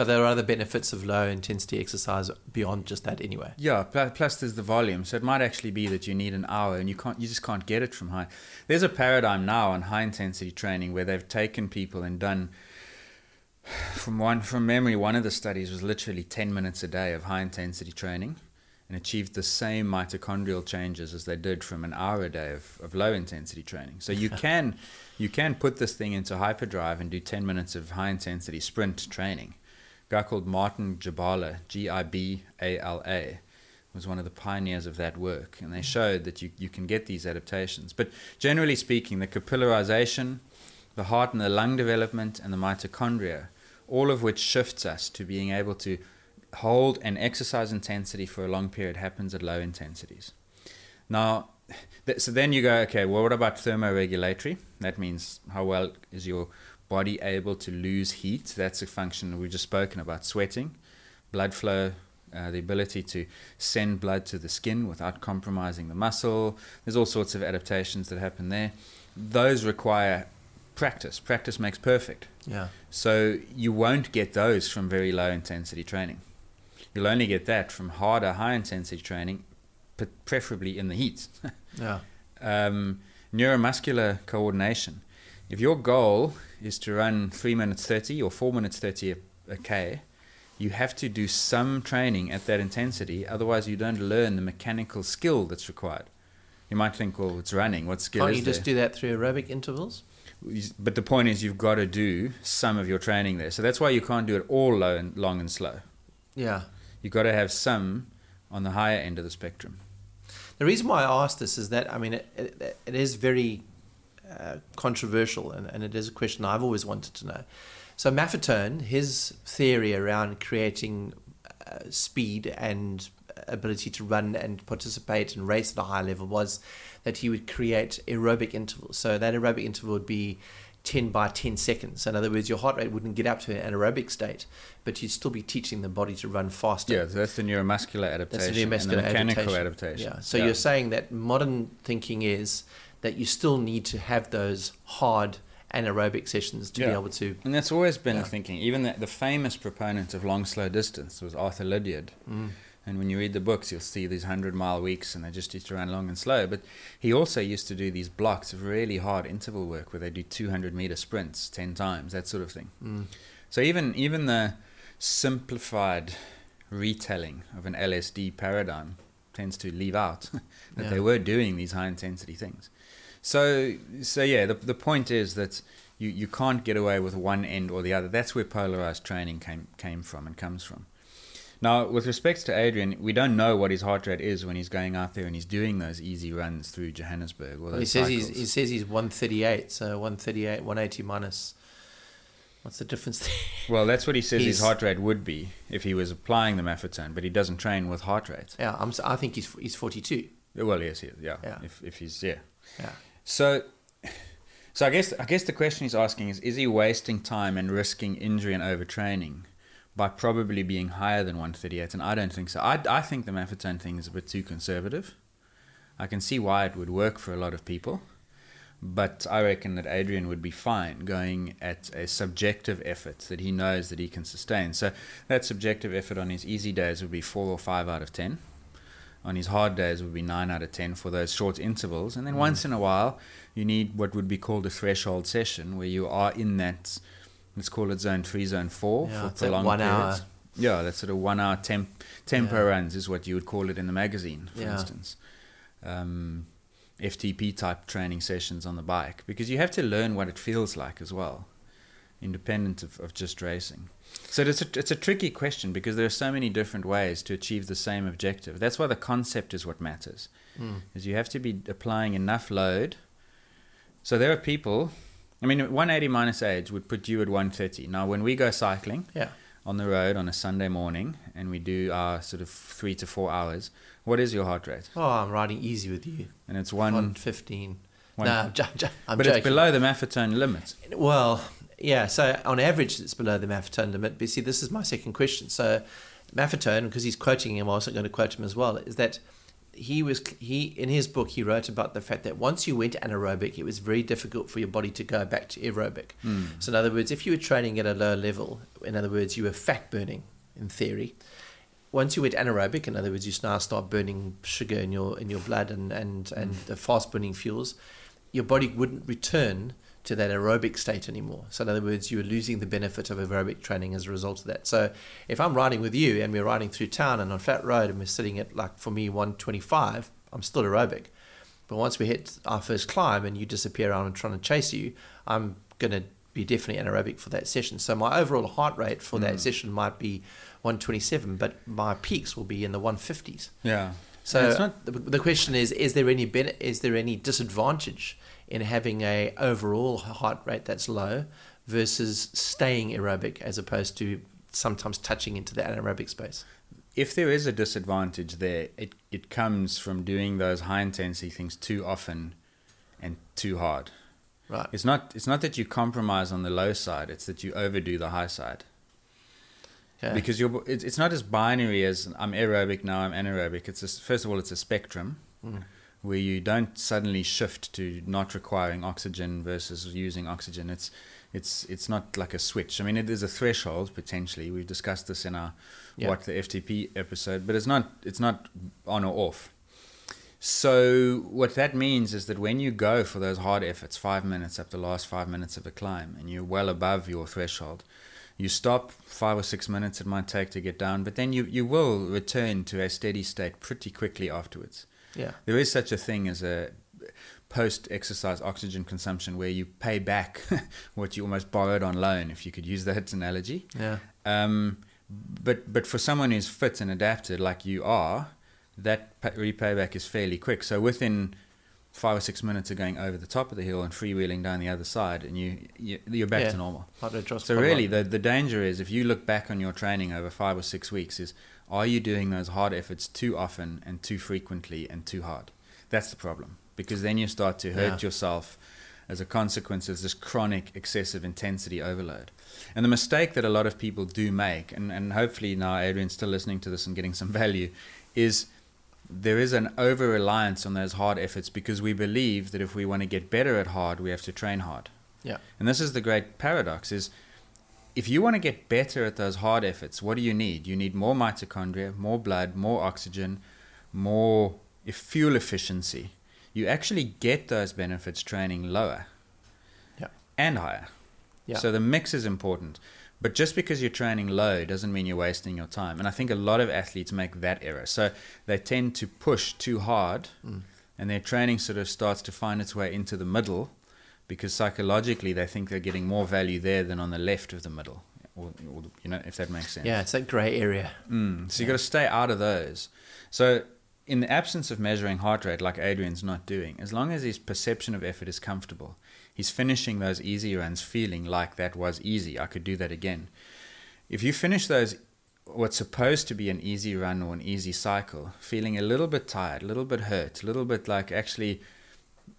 But there are other benefits of low intensity exercise beyond just that anyway. Yeah, plus there's the volume. So it might actually be that you need an hour and you can't you just can't get it from high. There's a paradigm now on high intensity training where they've taken people and done from one from memory one of the studies was literally 10 minutes a day of high intensity training and achieved the same mitochondrial changes as they did from an hour a day of, of low intensity training. So you *laughs* can you can put this thing into hyperdrive and do 10 minutes of high intensity sprint training. Guy called Martin Gibala, G I B A L A, was one of the pioneers of that work. And they showed that you, you can get these adaptations. But generally speaking, the capillarization, the heart and the lung development, and the mitochondria, all of which shifts us to being able to hold an exercise intensity for a long period, happens at low intensities. Now, th- so then you go, okay, well, what about thermoregulatory? That means how well is your body able to lose heat? That's a function we've just spoken about sweating, blood flow, uh, the ability to send blood to the skin without compromising the muscle. There's all sorts of adaptations that happen there. Those require practice. Practice makes perfect. Yeah. So you won't get those from very low intensity training. You'll only get that from harder, high intensity training, preferably in the heat. *laughs* Yeah. um, neuromuscular coordination. If your goal is to run 3 minutes 30 or 4 minutes 30 a, a K, you have to do some training at that intensity, otherwise, you don't learn the mechanical skill that's required. You might think, well, it's running. What skill Can't is you there? just do that through aerobic intervals? but the point is you've got to do some of your training there. So that's why you can't do it all low and long and slow. Yeah. You've got to have some on the higher end of the spectrum. The reason why I asked this is that I mean it, it, it is very uh, controversial and, and it is a question I've always wanted to know. So Maffetone, his theory around creating uh, speed and ability to run and participate and race at a high level was that he would create aerobic intervals. So that aerobic interval would be 10 by 10 seconds. In other words, your heart rate wouldn't get up to an aerobic state, but you'd still be teaching the body to run faster. Yeah, so that's the neuromuscular That's adaptation the and the neuromuscular mechanical adaptation. adaptation. Yeah. So you're saying that modern thinking is that you still need to have those hard anaerobic sessions to be able to. And that's always been Yeah. the thinking. Even the, the famous proponent of long, slow distance was Arthur Lydiard. Mm. And when you read the books, you'll see these 100 mile weeks and they just used to run long and slow. But he also used to do these blocks of really hard interval work where they do 200 meter sprints 10 times, that sort of thing. Mm. So even, even the simplified retelling of an LSD paradigm tends to leave out *laughs* that Yeah. they were doing these high intensity things. So, so yeah, the, the point is that you, you can't get away with one end or the other. That's where polarized training came, came from and comes from. Now, with respect to Adrian, we don't know what his heart rate is when he's going out there and he's doing those easy runs through Johannesburg. Or He says he's, he says he's 138, so 138, 180 minus What's the difference there? Well, that's what he says his heart rate would be if he was applying the Maffetone, but he doesn't train with heart rate. yeah, I'm, I think he's he's 42. Well, yes, he- yeah. Yeah. If if he's yeah. Yeah. So, so I guess I guess the question he's asking is: Is he wasting time and risking injury and overtraining by probably being higher than 138? And I don't think so. I I think the Maffetone thing is a bit too conservative. I can see why it would work for a lot of people, but I reckon that Adrian would be fine going at a subjective effort that he knows that he can sustain. So that subjective effort on his easy days would be four or five out of ten on his hard days would be 9 out of 10 for those short intervals and then once in a while you need what would be called a threshold session where you are in that let's call it zone 3 zone 4 Yeah, for that prolonged one hour. yeah that's sort of one hour temp tempo Yeah. runs is what you would call it in the magazine for Yeah. instance um, FTP type training sessions on the bike because you have to learn what it feels like as well independent of, of just racing. So it's a, it's a tricky question because there are so many different ways to achieve the same objective. That's why the concept is what matters. Hmm. Is you have to be applying enough load. So there are people, I mean, 180 minus age would put you at 130. Now, when we go cycling Yeah. on the road on a Sunday morning and we do our sort of three to four hours, what is your heart rate? Oh, I'm riding easy with you. And it's one, 115. One- no, I'm, jo- jo- I'm but joking. it's below the Maffetone limit. Well, yeah. So on average, it's below the Maffetone limit. But see, this is my second question. So Maffetone, because he's quoting him, I'm also going to quote him as well. Is that he was he in his book he wrote about the fact that once you went anaerobic, it was very difficult for your body to go back to aerobic. Hmm. So in other words, if you were training at a lower level, in other words, you were fat burning in theory. Once you went anaerobic, in other words, you now start burning sugar in your in your blood and and and hmm. the fast burning fuels, your body wouldn't return to that aerobic state anymore. So in other words, you're losing the benefit of aerobic training as a result of that. So if I'm riding with you and we're riding through town and on flat road and we're sitting at like for me 125, I'm still aerobic. But once we hit our first climb and you disappear and I'm trying to chase you, I'm gonna be definitely anaerobic for that session. So my overall heart rate for that mm. session might be 127, but my peaks will be in the 150s. Yeah. So it's not the, the question is: Is there any ben- is there any disadvantage in having a overall heart rate that's low versus staying aerobic as opposed to sometimes touching into the anaerobic space? if there is a disadvantage there, it, it comes from doing those high intensity things too often and too hard. Right. It's not it's not that you compromise on the low side, it's that you overdo the high side. Okay. Because you're it's, it's not as binary as I'm aerobic now, I'm anaerobic. It's a, first of all it's a spectrum mm. Where you don't suddenly shift to not requiring oxygen versus using oxygen. It's it's it's not like a switch. I mean, it is a threshold potentially. We've discussed this in our Yeah. what the FTP episode, but it's not it's not on or off. So what that means is that when you go for those hard efforts, five minutes up the last five minutes of a climb, and you're well above your threshold, you stop five or six minutes it might take to get down, but then you, you will return to a steady state pretty quickly afterwards. Yeah. There is such a thing as a post exercise oxygen consumption where you pay back *laughs* what you almost borrowed on loan, if you could use that *laughs* analogy. Yeah. Um, but but for someone who's fit and adapted like you are, that repayback is fairly quick. So within five or six minutes of going over the top of the hill and freewheeling down the other side, and you, you you're back Yeah. to normal. Heart rate drops So really, the the danger is if you look back on your training over five or six weeks, is are you doing those hard efforts too often and too frequently and too hard? That's the problem because then you start to hurt Yeah. yourself as a consequence of this chronic excessive intensity overload. And the mistake that a lot of people do make, and, and hopefully now Adrian's still listening to this and getting some *laughs* value, is there is an over reliance on those hard efforts because we believe that if we want to get better at hard, we have to train hard. yeah. And this is the great paradox is if you want to get better at those hard efforts, what do you need? You need more mitochondria, more blood, more oxygen, more fuel efficiency. You actually get those benefits training lower Yeah. and higher. Yeah. So the mix is important. But just because you're training low doesn't mean you're wasting your time. And I think a lot of athletes make that error. So they tend to push too hard Mm. and their training sort of starts to find its way into the middle because psychologically they think they're getting more value there than on the left of the middle. Or, or you know, if that makes sense. Yeah, it's that grey area. Mm, so you got to stay out of those. So in the absence of measuring heart rate, like Adrian's not doing, as long as his perception of effort is comfortable, He's finishing those easy runs feeling like that was easy. I could do that again. If you finish those, what's supposed to be an easy run or an easy cycle, feeling a little bit tired, a little bit hurt, a little bit like actually,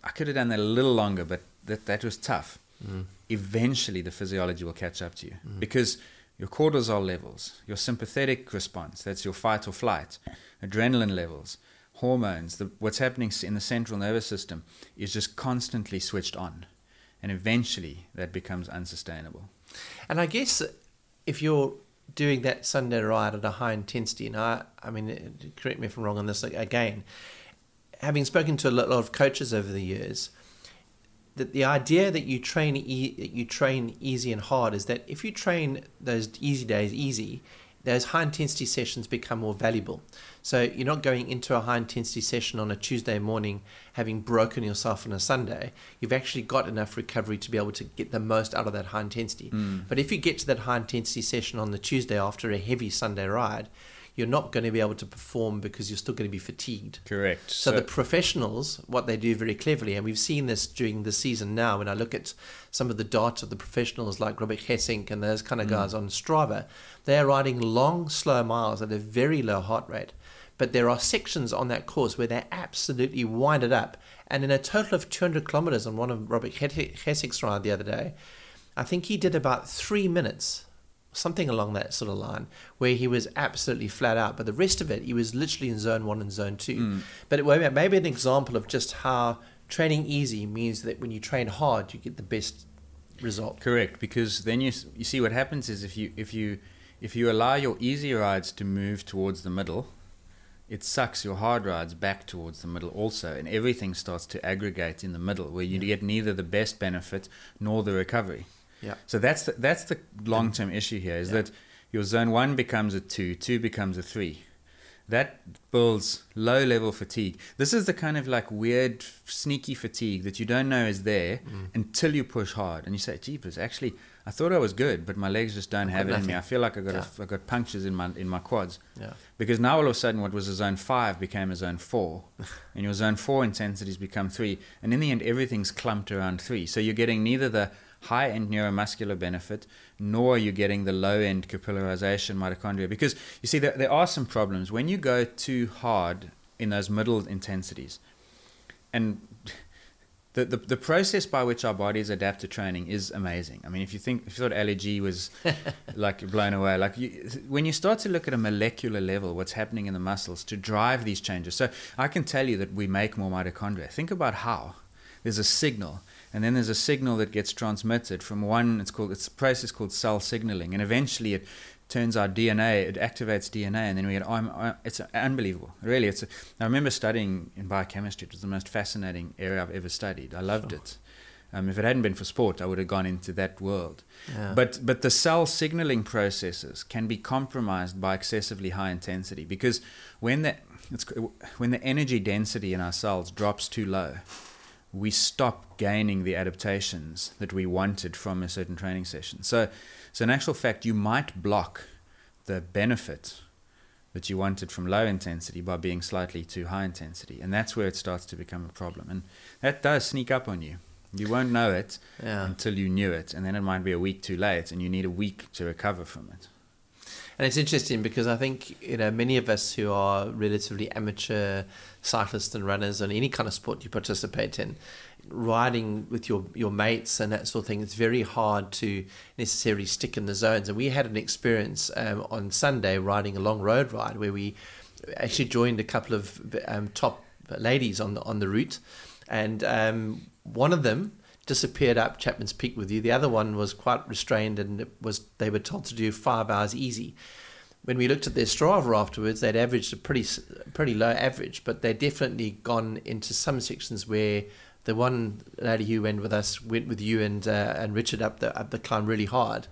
I could have done that a little longer, but that, that was tough. Mm. Eventually, the physiology will catch up to you mm. because your cortisol levels, your sympathetic response, that's your fight or flight, adrenaline levels, hormones, the, what's happening in the central nervous system is just constantly switched on. And eventually that becomes unsustainable. And I guess if you're doing that Sunday ride at a high intensity, and I, I mean, correct me if I'm wrong on this again, having spoken to a lot of coaches over the years, that the idea that you train e- you train easy and hard is that if you train those easy days easy, those high intensity sessions become more valuable. So you're not going into a high intensity session on a Tuesday morning having broken yourself on a Sunday. You've actually got enough recovery to be able to get the most out of that high intensity. Mm. But if you get to that high intensity session on the Tuesday after a heavy Sunday ride, you're not going to be able to perform because you're still going to be fatigued. Correct. So, so, the professionals, what they do very cleverly, and we've seen this during the season now when I look at some of the data of the professionals like Robert Gesink and those kind of mm. guys on Strava, they are riding long, slow miles at a very low heart rate. But there are sections on that course where they absolutely wind it up. And in a total of 200 kilometers on one of Robert Gesink's ride the other day, I think he did about three minutes something along that sort of line, where he was absolutely flat out. But the rest of it, he was literally in zone one and zone two. Mm. But it may be an example of just how training easy means that when you train hard, you get the best result. Correct, because then you you see what happens is if you if you if you allow your easy rides to move towards the middle, it sucks your hard rides back towards the middle also, and everything starts to aggregate in the middle, where you yeah. get neither the best benefit nor the recovery. Yeah. So that's the, that's the long term issue here is yeah. that your zone one becomes a two, two becomes a three. That builds low level fatigue. This is the kind of like weird, sneaky fatigue that you don't know is there mm. until you push hard and you say, "Jeepers, actually, I thought I was good, but my legs just don't have it in me. I feel like I got yeah. a, I got punctures in my in my quads. Yeah. Because now all of a sudden, what was a zone five became a zone four, *laughs* and your zone four intensities become three, and in the end, everything's clumped around three. So you're getting neither the high end neuromuscular benefit, nor are you getting the low end capillarization mitochondria. Because you see, there, there are some problems. When you go too hard in those middle intensities, and *laughs* the, the, the process by which our bodies adapt to training is amazing. I mean, if you think, if you thought Ali was *laughs* like blown away, like you, when you start to look at a molecular level, what's happening in the muscles to drive these changes. So I can tell you that we make more mitochondria. Think about how there's a signal and then there's a signal that gets transmitted from one it's called it's a process called cell signaling. And eventually it turns our DNA it activates DNA and then we get I'm, it's unbelievable. Really it's a, I remember studying in biochemistry it was the most fascinating area I've ever studied. I loved sure. it. Um, if it hadn't been for sport I would have gone into that world. Yeah. but but the cell signaling processes can be compromised by excessively high intensity because when the when the energy density in our cells drops too low we stop gaining the adaptations that we wanted from a certain training session. So, so in actual fact, you might block the benefit that you wanted from low intensity by being slightly too high intensity, and that's where it starts to become a problem. And that does sneak up on you. You won't know it yeah. until you knew it, and then it might be a week too late, and you need a week to recover from it. And it's interesting because I think you know many of us who are relatively amateur cyclists and runners and any kind of sport you participate in, riding with your your mates and that sort of thing, it's very hard to necessarily stick in the zones. And we had an experience um, on Sunday riding a long road ride where we actually joined a couple of um, top ladies on the on the route, and um, one of them disappeared up Chapman's Peak with you. The other one was quite restrained and it was they were told to do five hours easy. When we looked at their Strava afterwards, they'd averaged a pretty pretty low average, but they'd definitely gone into some sections where the one lady who went with us went with you and uh, and Richard up the up the climb really hard.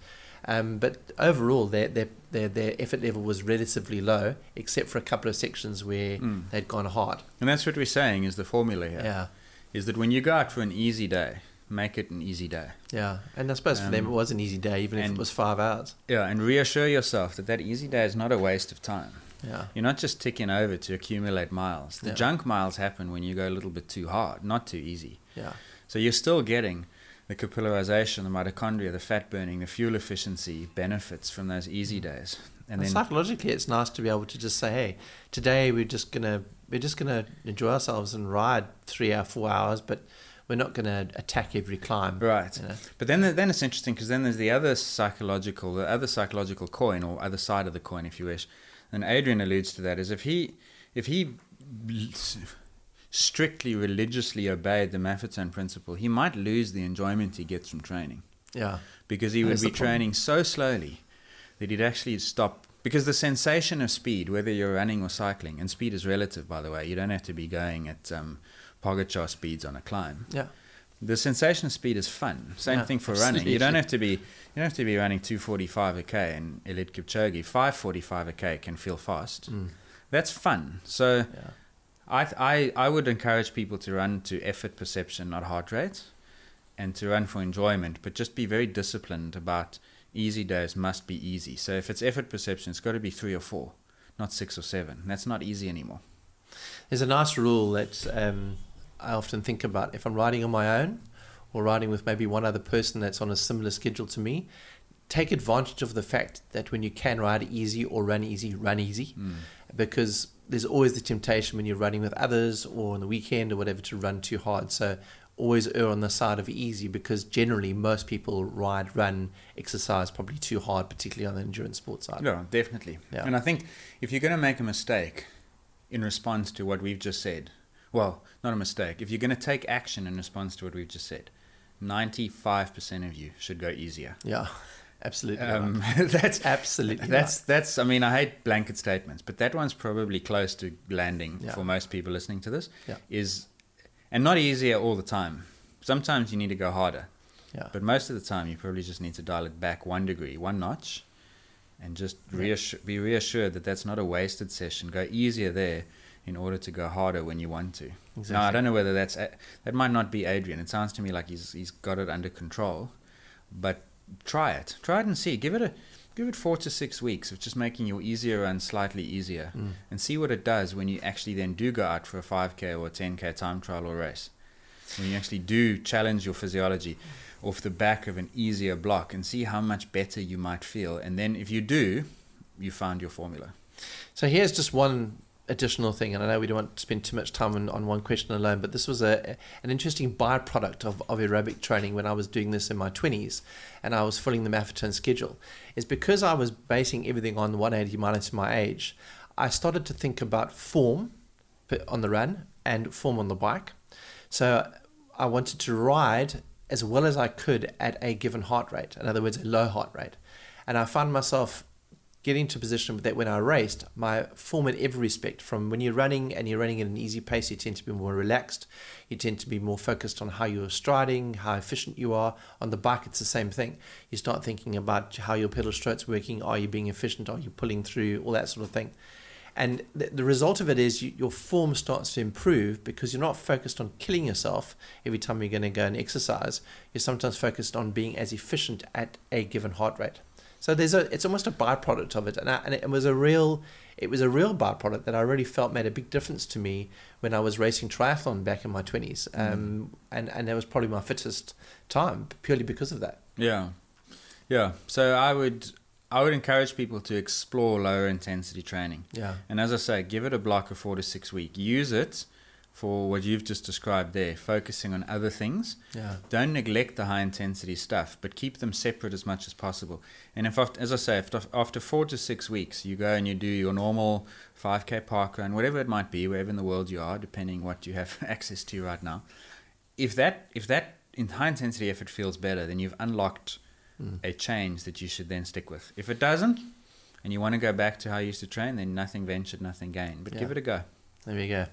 Um, but overall, their, their their their effort level was relatively low, except for a couple of sections where mm. they'd gone hard. And that's what we're saying is the formula here. Yeah, is that when you go out for an easy day, make it an easy day. Yeah, and I suppose um, for them it was an easy day, even if it was five hours. Yeah, and reassure yourself that that easy day is not a waste of time. Yeah. You're not just ticking over to accumulate miles. The yeah. junk miles happen when you go a little bit too hard, not too easy. Yeah. So you're still getting the capillarization, the mitochondria, the fat burning, the fuel efficiency benefits from those easy days. And, and then psychologically, it's nice to be able to just say, "Hey, today we're just gonna we're just gonna enjoy ourselves and ride three or four hours, but." We're not going to attack every climb, right? You know? But then, then it's interesting because then there's the other psychological, the other psychological coin, or other side of the coin, if you wish. And Adrian alludes to that: is if he, if he strictly religiously obeyed the Maffetone principle, he might lose the enjoyment he gets from training. Yeah. Because he would be training so slowly that he'd actually stop. Because the sensation of speed, whether you're running or cycling, and speed is relative, by the way, you don't have to be going at um, Pogacar speeds on a climb. Yeah. The sensation of speed is fun. Same yeah, thing for running. You don't have to be you don't have to be running 245 a k and Eliud Kipchoge 545 a k can feel fast. Mm. That's fun. So yeah. I, I, I would encourage people to run to effort perception, not heart rate, and to run for enjoyment, but just be very disciplined about easy days must be easy. So if it's effort perception, it's got to be three or four, not six or seven. That's not easy anymore. There's a nice rule that um, I often think about if I'm riding on my own or riding with maybe one other person that's on a similar schedule to me. Take advantage of the fact that when you can ride easy or run easy, run easy. Mm. Because there's always the temptation when you're running with others or on the weekend or whatever to run too hard. So always err on the side of easy because generally most people ride, run, exercise probably too hard, particularly on the endurance sports side. No, definitely. Yeah. And I think if you're going to make a mistake in response to what we've just said, well, not a mistake. If you're going to take action in response to what we've just said, 95% of you should go easier. Yeah. Absolutely. Um, *laughs* that's absolutely. That's right. that's. I mean, I hate blanket statements, but that one's probably close to landing yeah. for most people listening to this. Yeah. Is and not easier all the time. Sometimes you need to go harder. Yeah. But most of the time, you probably just need to dial it back one degree, one notch, and just reassure, be reassured that that's not a wasted session. Go easier there in order to go harder when you want to. Exactly. Now, I don't know whether that's that might not be Adrian. It sounds to me like he's he's got it under control, but try it. Try it and see. Give it a give it four to six weeks of just making your easier and slightly easier, mm. and see what it does when you actually then do go out for a 5k or a 10k time trial or race. When you actually do challenge your physiology off the back of an easier block and see how much better you might feel, and then if you do, you found your formula. So here's just one additional thing, and I know we don't want to spend too much time on, on one question alone, but this was a an interesting byproduct of, of aerobic training when I was doing this in my 20s and I was filling the Maffetone schedule. Is because I was basing everything on 180 minus my age, I started to think about form on the run and form on the bike. So I wanted to ride as well as I could at a given heart rate, in other words, a low heart rate. And I found myself getting to a position that when I raced, my form in every respect, from when you're running and you're running at an easy pace, you tend to be more relaxed. You tend to be more focused on how you're striding, how efficient you are. On the bike, it's the same thing. You start thinking about how your pedal stroke's working. Are you being efficient? Are you pulling through? All that sort of thing. And the, the result of it is you, your form starts to improve because you're not focused on killing yourself every time you're going to go and exercise. You're sometimes focused on being as efficient at a given heart rate. So there's a it's almost a byproduct of it, and, I, and it was a real it was a real byproduct that I really felt made a big difference to me when I was racing triathlon back in my twenties, mm. um, and and that was probably my fittest time purely because of that. Yeah, yeah. So I would I would encourage people to explore lower intensity training. Yeah, and as I say, give it a block of four to six weeks. Use it for what you've just described there, focusing on other things. Yeah. Don't neglect the high intensity stuff, but keep them separate as much as possible. And if, as I say, if after four to six weeks you go and you do your normal 5k park run, whatever it might be, wherever in the world you are, depending what you have *laughs* access to right now, if that if that in high intensity effort feels better, then you've unlocked mm. a change that you should then stick with. If it doesn't, and you want to go back to how you used to train, then nothing ventured, nothing gained. But yeah. give it a go. There you go.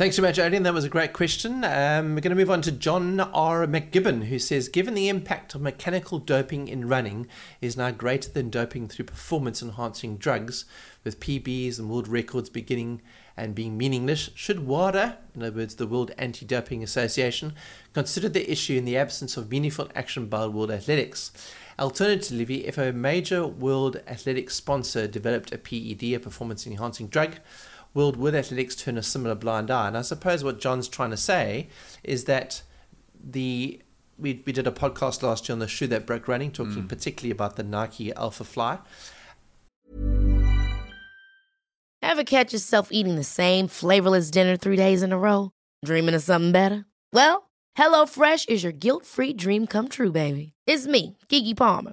Thanks so much, Adrian. That was a great question. Um, we're going to move on to John R. McGibbon, who says Given the impact of mechanical doping in running is now greater than doping through performance enhancing drugs, with PBs and world records beginning and being meaningless, should WADA, in other words, the World Anti Doping Association, consider the issue in the absence of meaningful action by World Athletics? Alternatively, if a major world athletics sponsor developed a PED, a performance enhancing drug, will World Athletics turn a similar blind eye? And I suppose what John's trying to say is that the we, we did a podcast last year on the shoe that broke running, talking mm. particularly about the Nike Alphafly. Ever catch yourself eating the same flavorless dinner three days in a row? Dreaming of something better? Well, HelloFresh is your guilt free dream come true, baby. It's me, Keke Palmer.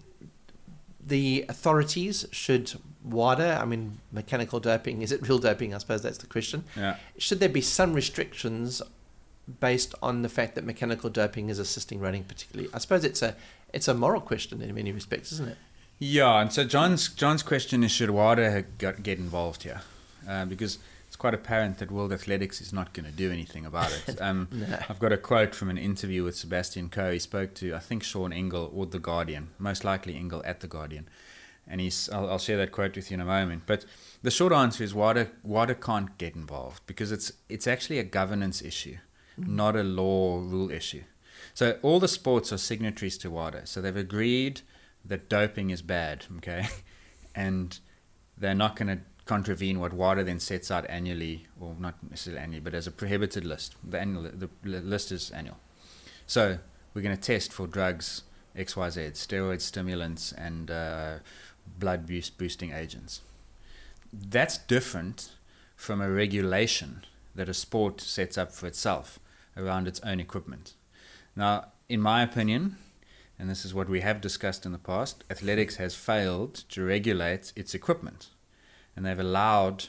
the authorities, should WADA, I mean, mechanical doping, is it real doping? I suppose that's the question. Yeah. Should there be some restrictions based on the fact that mechanical doping is assisting running, particularly? I suppose it's a it's a moral question in many respects, isn't it? Yeah, and so John's John's question is should WADA get involved here? Uh, because quite apparent that World Athletics is not going to do anything about it. *laughs* Um, I've got a quote from an interview with Sebastian Coe. He spoke to, I think, Sean Ingle or The Guardian, most likely Ingle at The Guardian. And he's, I'll, I'll share that quote with you in a moment. But the short answer is WADA, WADA can't get involved because it's, it's actually a governance issue, not a law rule issue. So all the sports are signatories to WADA. So they've agreed that doping is bad, okay? *laughs* And they're not going to contravene what WADA then sets out annually, or not necessarily annually, but as a prohibited list. The, annual, the list is annual. So we're going to test for drugs XYZ, steroids, stimulants, and uh, blood boost boosting agents. That's different from a regulation that a sport sets up for itself around its own equipment. Now, in my opinion, and this is what we have discussed in the past, athletics has failed to regulate its equipment. And they've allowed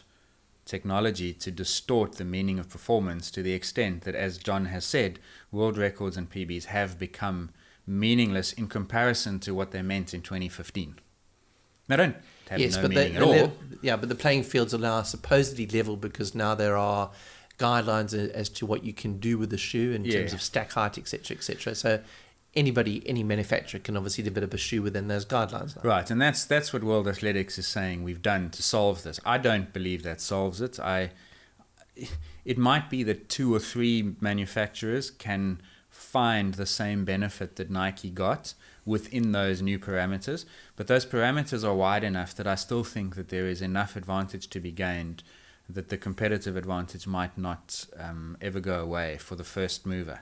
technology to distort the meaning of performance to the extent that, as John has said, world records and PBs have become meaningless in comparison to what they meant in 2015. They don't have yes, no but meaning the, at all. yeah, but the playing fields are now supposedly level because now there are guidelines as to what you can do with the shoe in terms of stack height, etc., etc. So anybody, any manufacturer can obviously develop a shoe within those guidelines. Right, and that's that's what World Athletics is saying we've done to solve this. I don't believe that solves it. I it might be that two or three manufacturers can find the same benefit that Nike got within those new parameters, but those parameters are wide enough that I still think that there is enough advantage to be gained that the competitive advantage might not um, ever go away for the first mover.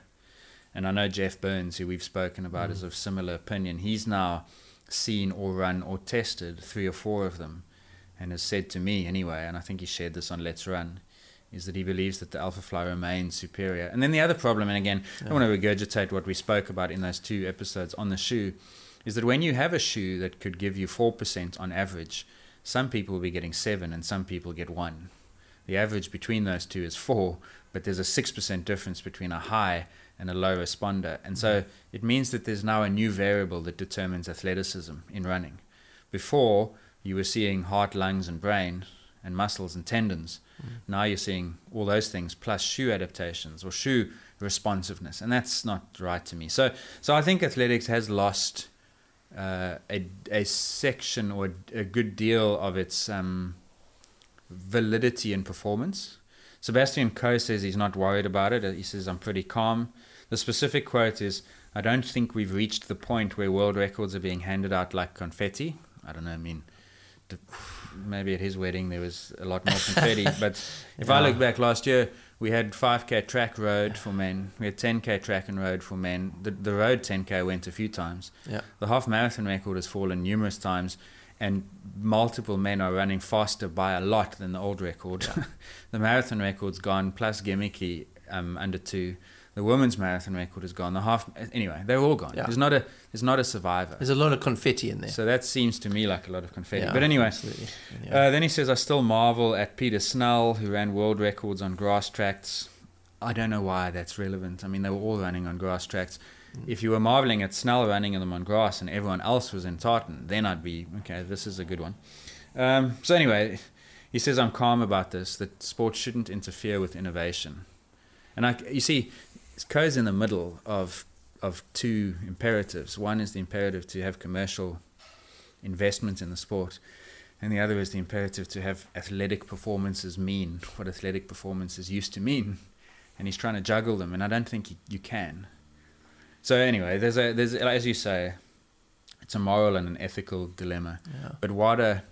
And I know Geoff Burns, who we've spoken about, is mm. of similar opinion. He's now seen or run or tested three or four of them and has said to me anyway, and I think he shared this on LetsRun, is that he believes that the Alphafly remains superior. And then the other problem, and again, I want to regurgitate what we spoke about in those two episodes on the shoe, is that when you have a shoe that could give you 4% on average, some people will be getting 7 and some people get 1. The average between those two is 4, but there's a 6% difference between a high and a low responder. And so it means that there's now a new variable that determines athleticism in running. Before, you were seeing heart, lungs, and brain, and muscles and tendons. Now you're seeing all those things plus shoe adaptations or shoe responsiveness, and that's not right to me. So, so I think athletics has lost uh, a a section or a good deal of its um, validity and performance. Sebastian Coe says he's not worried about it. He says I'm pretty calm. The specific quote is, "I don't think we've reached the point where world records are being handed out like confetti." I don't know. I mean, maybe at his wedding there was a lot more confetti. *laughs* but if I look back last year, we had 5k track road for men. We had 10k track and road for men. The the road 10k went a few times. Yeah. The half marathon record has fallen numerous times, and multiple men are running faster by a lot than the old record. *laughs* the marathon record's gone, plus gimmicky um, under two. The women's marathon record is gone. The half anyway, they're all gone. Yeah. There's not a there's not a survivor. There's a lot of confetti in there. So that seems to me like a lot of confetti. Yeah, but anyway. Yeah. uh, then he says, I still marvel at Peter Snell, who ran world records on grass tracks. I don't know why that's relevant. I mean, they were all running on grass tracks. If you were marveling at Snell running them on grass and everyone else was in tartan, then I'd be, okay, this is a good one. Um, so anyway, he says, I'm calm about this, that sports shouldn't interfere with innovation. And I, you see, Coe's in the middle of of two imperatives. One is the imperative to have commercial investment in the sport, and the other is the imperative to have athletic performances mean what athletic performances used to mean, and he's trying to juggle them, and I don't think you, you can. So anyway, there's a there's as you say, it's a moral and an ethical dilemma. Yeah. But WADA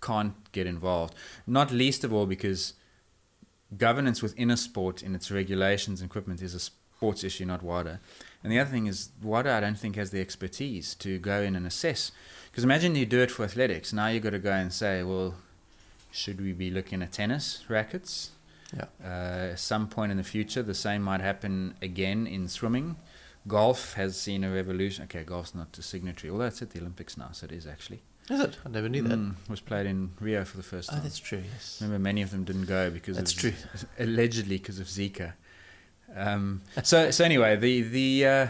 can't get involved, not least of all because governance within a sport in its regulations and equipment is a sports issue, not WADA. And the other thing is WADA, I don't think has the expertise to go in and assess. Because imagine you do it for athletics. Now you've got to go and say, well, should we be looking at tennis rackets? Yeah. Uh, some point in the future, the same might happen again in swimming. Golf has seen a revolution. Okay, golf's not a signatory, although it's at the Olympics now, so it is actually. Is it? I never knew that. Mm, was played in Rio for the first Oh, time. that's true. Yes. Remember, many of them didn't go because That's of true. *laughs* allegedly because of Zika. Um, so so anyway, the the uh,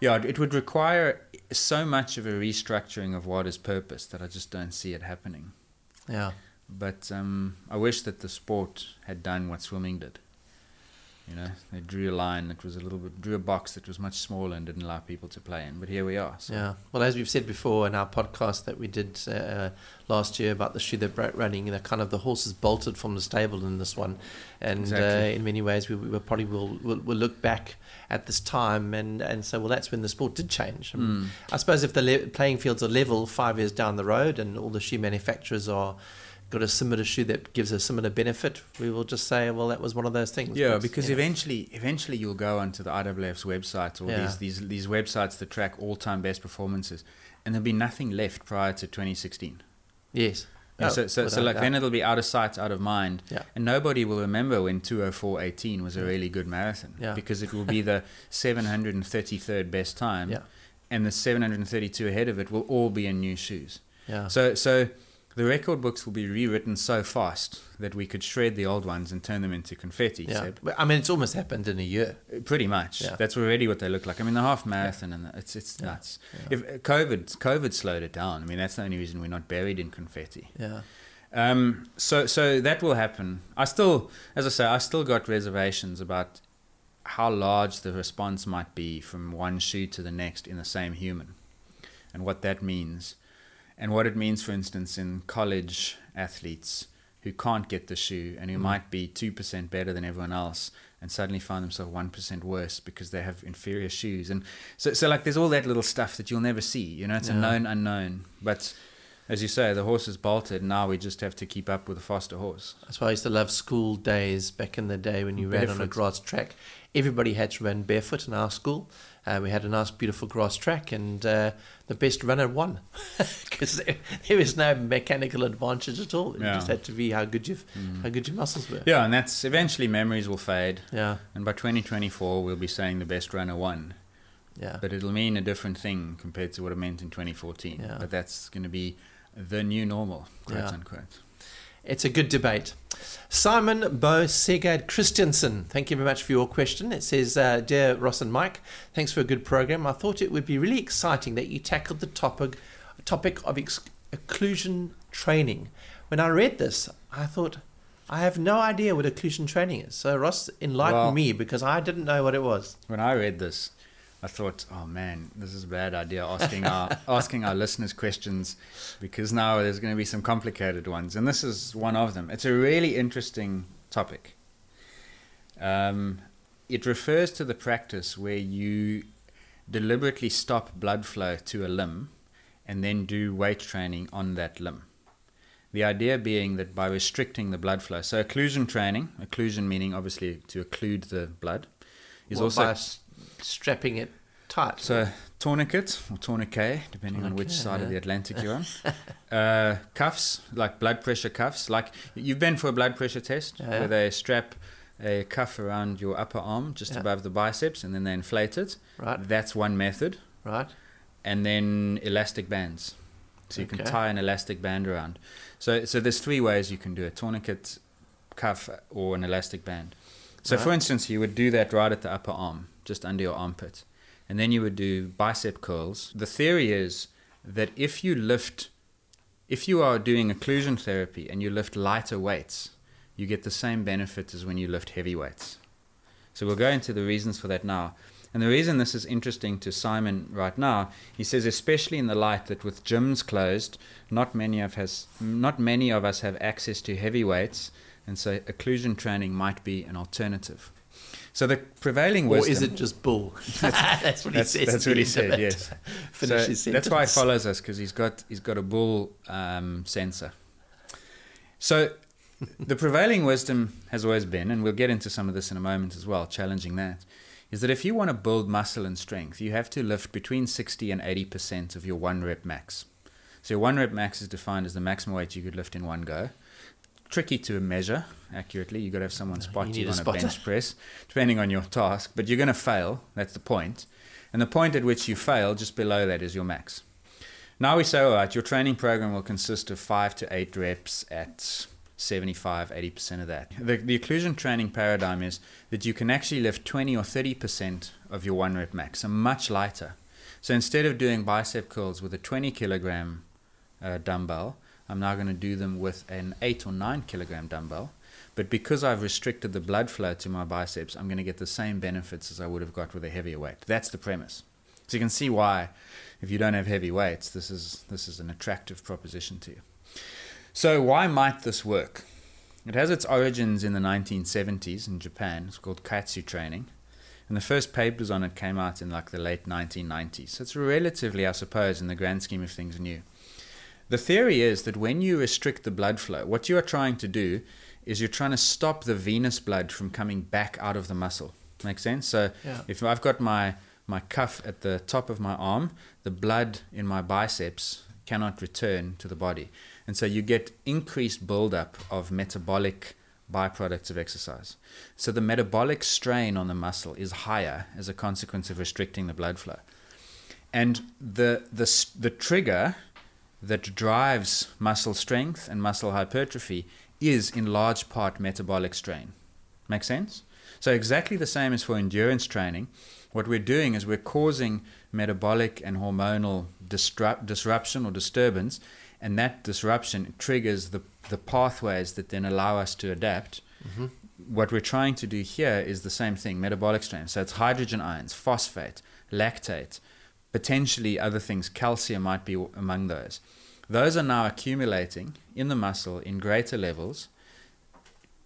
yeah, it would require so much of a restructuring of what is purpose that I just don't see it happening. Yeah. But um, I wish that the sport had done what swimming did. You know, they drew a line that was a little bit, drew a box that was much smaller and didn't allow people to play in. But here we are. So. Yeah. Well, as we've said before in our podcast that we did uh, last year about the shoe that broke running, you know, kind of the horses bolted from the stable in this one, and Exactly. uh, in many ways we, we probably will, will will look back at this time and and say, well, that's when the sport did change. I, mean, Mm. I suppose if the le- playing fields are level five years down the road and all the shoe manufacturers are got a similar shoe that gives a similar benefit, we will just say, well, that was one of those things. Yeah, because you know, eventually, eventually you'll go onto the IAAF's website or Yeah. these, these these websites that track all-time best performances, and there'll be nothing left prior to 2016. yes. Oh, so so, so like doubt. then it'll be out of sight, out of mind, Yeah. and nobody will remember when 204.18 was a really good marathon Yeah. because it will be the *laughs* 733rd best time, Yeah. and the 732 ahead of it will all be in new shoes. Yeah. So so the record books will be rewritten so fast that we could shred the old ones and turn them into confetti. yeah. Seb. I mean, it's almost happened in a year. Pretty much. Yeah. That's already what they look like. I mean, the half marathon and the, it's it's Yeah. nuts. If uh, COVID COVID slowed it down. I mean, that's the only reason we're not buried in confetti. Yeah. Um, so so that will happen. I still, as I say, I still got reservations about how large the response might be from one shoe to the next in the same human, and what that means, and what it means, for instance, in college athletes who can't get the shoe and who mm. might be two percent better than everyone else, and suddenly find themselves one percent worse because they have inferior shoes, and so so like there's all that little stuff that you'll never see. You know, it's a known unknown, but. As you say, the horse is bolted. Now we just have to keep up with a faster horse. That's why I used to love school days back in the day when you mm. ran on a grass track. Everybody had to run barefoot in our school. Uh, we had a nice, beautiful grass track, and uh, the best runner won *laughs* because there, there was no mechanical advantage at all. It Yeah. just had to be how good your how good your muscles were. Yeah, and that's eventually memories will fade, yeah, and by 2024 we'll be saying the best runner won. yeah. But it'll mean a different thing compared to what it meant in 2014. Yeah. But that's going to be the new normal, quote Yeah. unquote. It's a good debate. Simon Bo Segad Christiansen, thank you very much for your question. It says, uh, Dear Ross and Mike, thanks for a good program. I thought it would be really exciting that you tackled the topic, topic of ex- occlusion training. When I read this, I thought, I have no idea what occlusion training is. So, Ross, enlighten Well- me because I didn't know what it was. When I read this, I thought, oh man, this is a bad idea asking our *laughs* asking our listeners questions because now there's going to be some complicated ones, and this is one of them. It's a really interesting topic. Um, it refers to the practice where you deliberately stop blood flow to a limb and then do weight training on that limb. The idea being that by restricting the blood flow, so occlusion training, occlusion meaning obviously to occlude the blood, is Well, also strapping it tight. so tourniquet or tourniquet, depending on which Tourniquet, side of the Atlantic you're on. *laughs* uh, cuffs, like blood pressure cuffs. Like you've been for a blood pressure test Yeah. where they strap a cuff around your upper arm just Yeah. above the biceps and then they inflate it. Right. That's one method. right? And then elastic bands. So you can tie an elastic band around. So so there's three ways you can do it: tourniquet, cuff, or an elastic band. So for instance, you would do that right at the upper arm, just under your armpit, and then you would do bicep curls. The theory is that if you lift, if you are doing occlusion therapy and you lift lighter weights, you get the same benefit as when you lift heavy weights. So we'll go into the reasons for that now. And the reason this is interesting to Simon right now, he says, especially in the light that with gyms closed, not many of has not many of us have access to heavy weights, and so occlusion training might be an alternative. So the prevailing Or wisdom. is it just bull? *laughs* *laughs* that's what he That's, says. that's what he said. Yes. *laughs* Finish So his that's why he follows us because he's got he's got a bull um, sensor. So the prevailing wisdom has always been, and we'll get into some of this in a moment as well, challenging that, is that if you want to build muscle and strength, you have to lift between 60 and 80 percent of your one rep max. So your one rep max is defined as the maximum weight you could lift in one go. Tricky to measure accurately. You've got to have someone spot need you, on a spotter. bench press, depending on your task. But you're going to fail. That's the point. And the point at which you fail, just below that, is your max. Now we say, all right, your training program will consist of five to eight reps at 75, 80% of that. The, the occlusion training paradigm is that you can actually lift 20 or 30% of your one rep max, so much lighter. So instead of doing bicep curls with a 20 kilogram uh, dumbbell, I'm now going to do them with an 8 or 9 kilogram dumbbell. But because I've restricted the blood flow to my biceps, I'm going to get the same benefits as I would have got with a heavier weight. That's the premise. So you can see why, if you don't have heavy weights, this is, this is an attractive proposition to you. So, why might this work? It has its origins in the 1970s in Japan. It's called Kaatsu training. And the first papers on it came out in like the late 1990s. So, it's relatively, I suppose, in the grand scheme of things, new. The theory is that when you restrict the blood flow, what you are trying to do is you're trying to stop the venous blood from coming back out of the muscle. Make sense? So Yeah. if I've got my, my cuff at the top of my arm, the blood in my biceps cannot return to the body. And so you get increased buildup of metabolic byproducts of exercise. So the metabolic strain on the muscle is higher as a consequence of restricting the blood flow. And the, the, the trigger that drives muscle strength and muscle hypertrophy is in large part metabolic strain. Make sense? So, exactly the same as for endurance training, what we're doing is we're causing metabolic and hormonal disrupt, disruption or disturbance, and that disruption triggers the, the pathways that then allow us to adapt. Mm-hmm. What we're trying to do here is the same thing metabolic strain. So, it's hydrogen ions, phosphate, lactate, potentially other things, calcium might be among those. Those are now accumulating in the muscle in greater levels,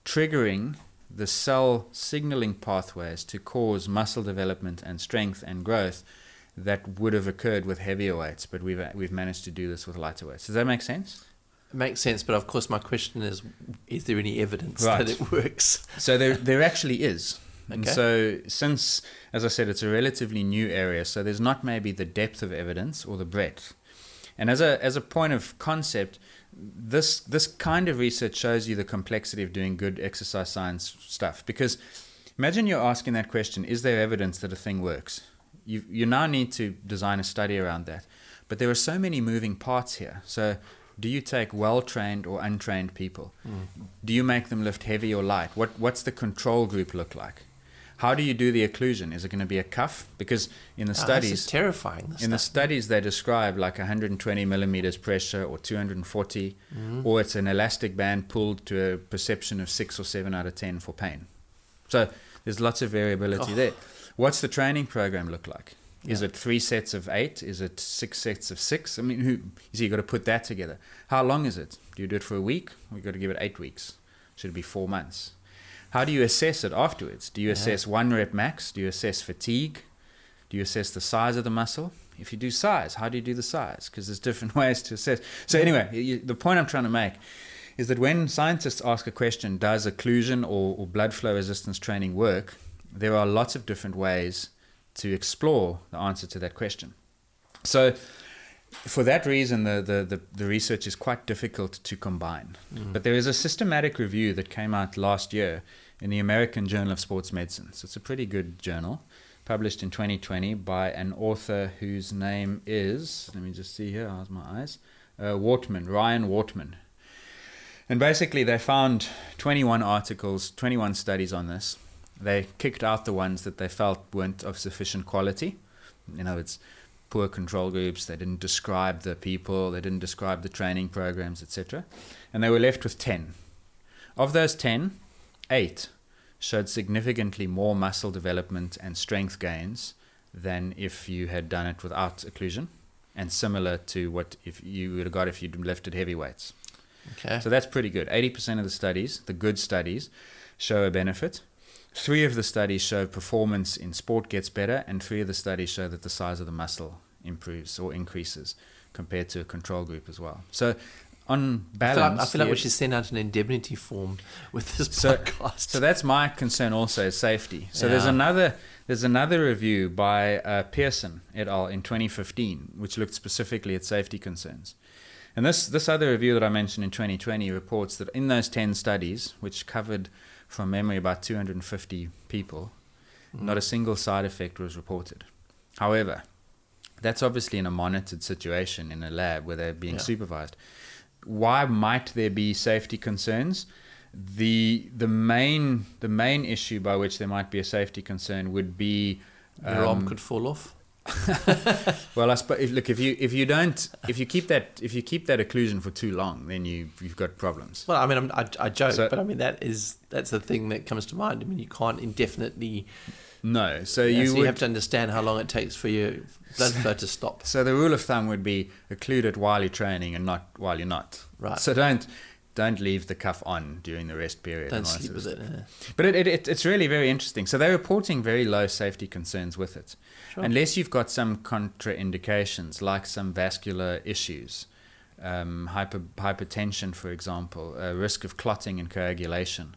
triggering the cell signaling pathways to cause muscle development and strength and growth that would have occurred with heavier weights, but we've, we've managed to do this with lighter weights. Does that make sense? It makes sense, but of course, my question is: Is there any evidence Right. that it works? So there, there actually is. And so, since, as I said, it's a relatively new area, so there's not maybe the depth of evidence or the breadth. And as a, as a point of concept, this, this kind of research shows you the complexity of doing good exercise science stuff. Because imagine you're asking that question is there evidence that a thing works? You, you now need to design a study around that. But there are so many moving parts here. So, do you take well trained or untrained people? Mm. Do you make them lift heavy or light? What, what's the control group look like? How do you do the occlusion? Is it going to be a cuff? Because in the Oh, studies, terrifying. In the studies, they describe like 120 millimeters pressure or 240, or it's an elastic band pulled to a perception of six or seven out of 10 for pain. So there's lots of variability there. What's the training program look like? Is Yeah. it three sets of eight? Is it six sets of six? I mean, who, you see, you got to put that together. How long is it? Do you do it for a week? We've got to give it eight weeks. Should it be four months? How do you assess it afterwards? Do you assess one rep max? Do you assess fatigue? Do you assess the size of the muscle? If you do size, how do you do the size? Because there's different *laughs* ways to assess. So anyway, you, the point I'm trying to make is that when scientists ask a question, does occlusion or, or blood flow resistance training work? There are lots of different ways to explore the answer to that question. So for that reason, the, the, the, the research is quite difficult to combine. But there is a systematic review that came out last year in the American Journal of Sports Medicine. So it's a pretty good journal, published in 2020 by an author whose name is, let me just see here, how's my eyes? Uh, Wortman, Ryan Wortman. And basically, they found 21 articles, 21 studies on this. They kicked out the ones that they felt weren't of sufficient quality. You know, it's poor control groups. They didn't describe the people. They didn't describe the training programs, etc. And they were left with 10. Of those 10, eight showed significantly more muscle development and strength gains than if you had done it without occlusion, and similar to what if you would have got if you'd lifted heavy weights. Okay. So that's pretty good. 80% of the studies, the good studies, show a benefit. Three of the studies show performance in sport gets better, and three of the studies show that the size of the muscle improves or increases compared to a control group as well. So, on I balance, feel, like, I feel like we should send out an indemnity form with this so, podcast. so that's my concern also is safety. So there's another there's another review by uh, Pearson et al. in 2015, which looked specifically at safety concerns. And this this other review that I mentioned in 2020 reports that in those 10 studies, which covered from memory about 250 people, not a single side effect was reported. However, that's obviously in a monitored situation in a lab where they're being Yeah. supervised. Why might there be safety concerns? The the main the main issue by which there might be a safety concern would be Your arm um, could fall off. *laughs* well, I suppose look if you if you don't if you keep that if you keep that occlusion for too long, then you you've got problems. Well, I mean, I'm, I, I joke, So- but I mean that is that's the thing that comes to mind. I mean, you can't indefinitely. No, so Yeah, you so would you have to understand how long it takes for your blood flow to stop. So the rule of thumb would be occlude it while you're training and not while you're not. Right. So don't don't leave the cuff on during the rest period. Don't and all that sleep with it. yeah. But it, it, it, it's really very interesting. So they're reporting very low safety concerns with it. Sure. Unless you've got some contraindications, like some vascular issues, um, hyper, hypertension, for example, a risk of clotting and coagulation,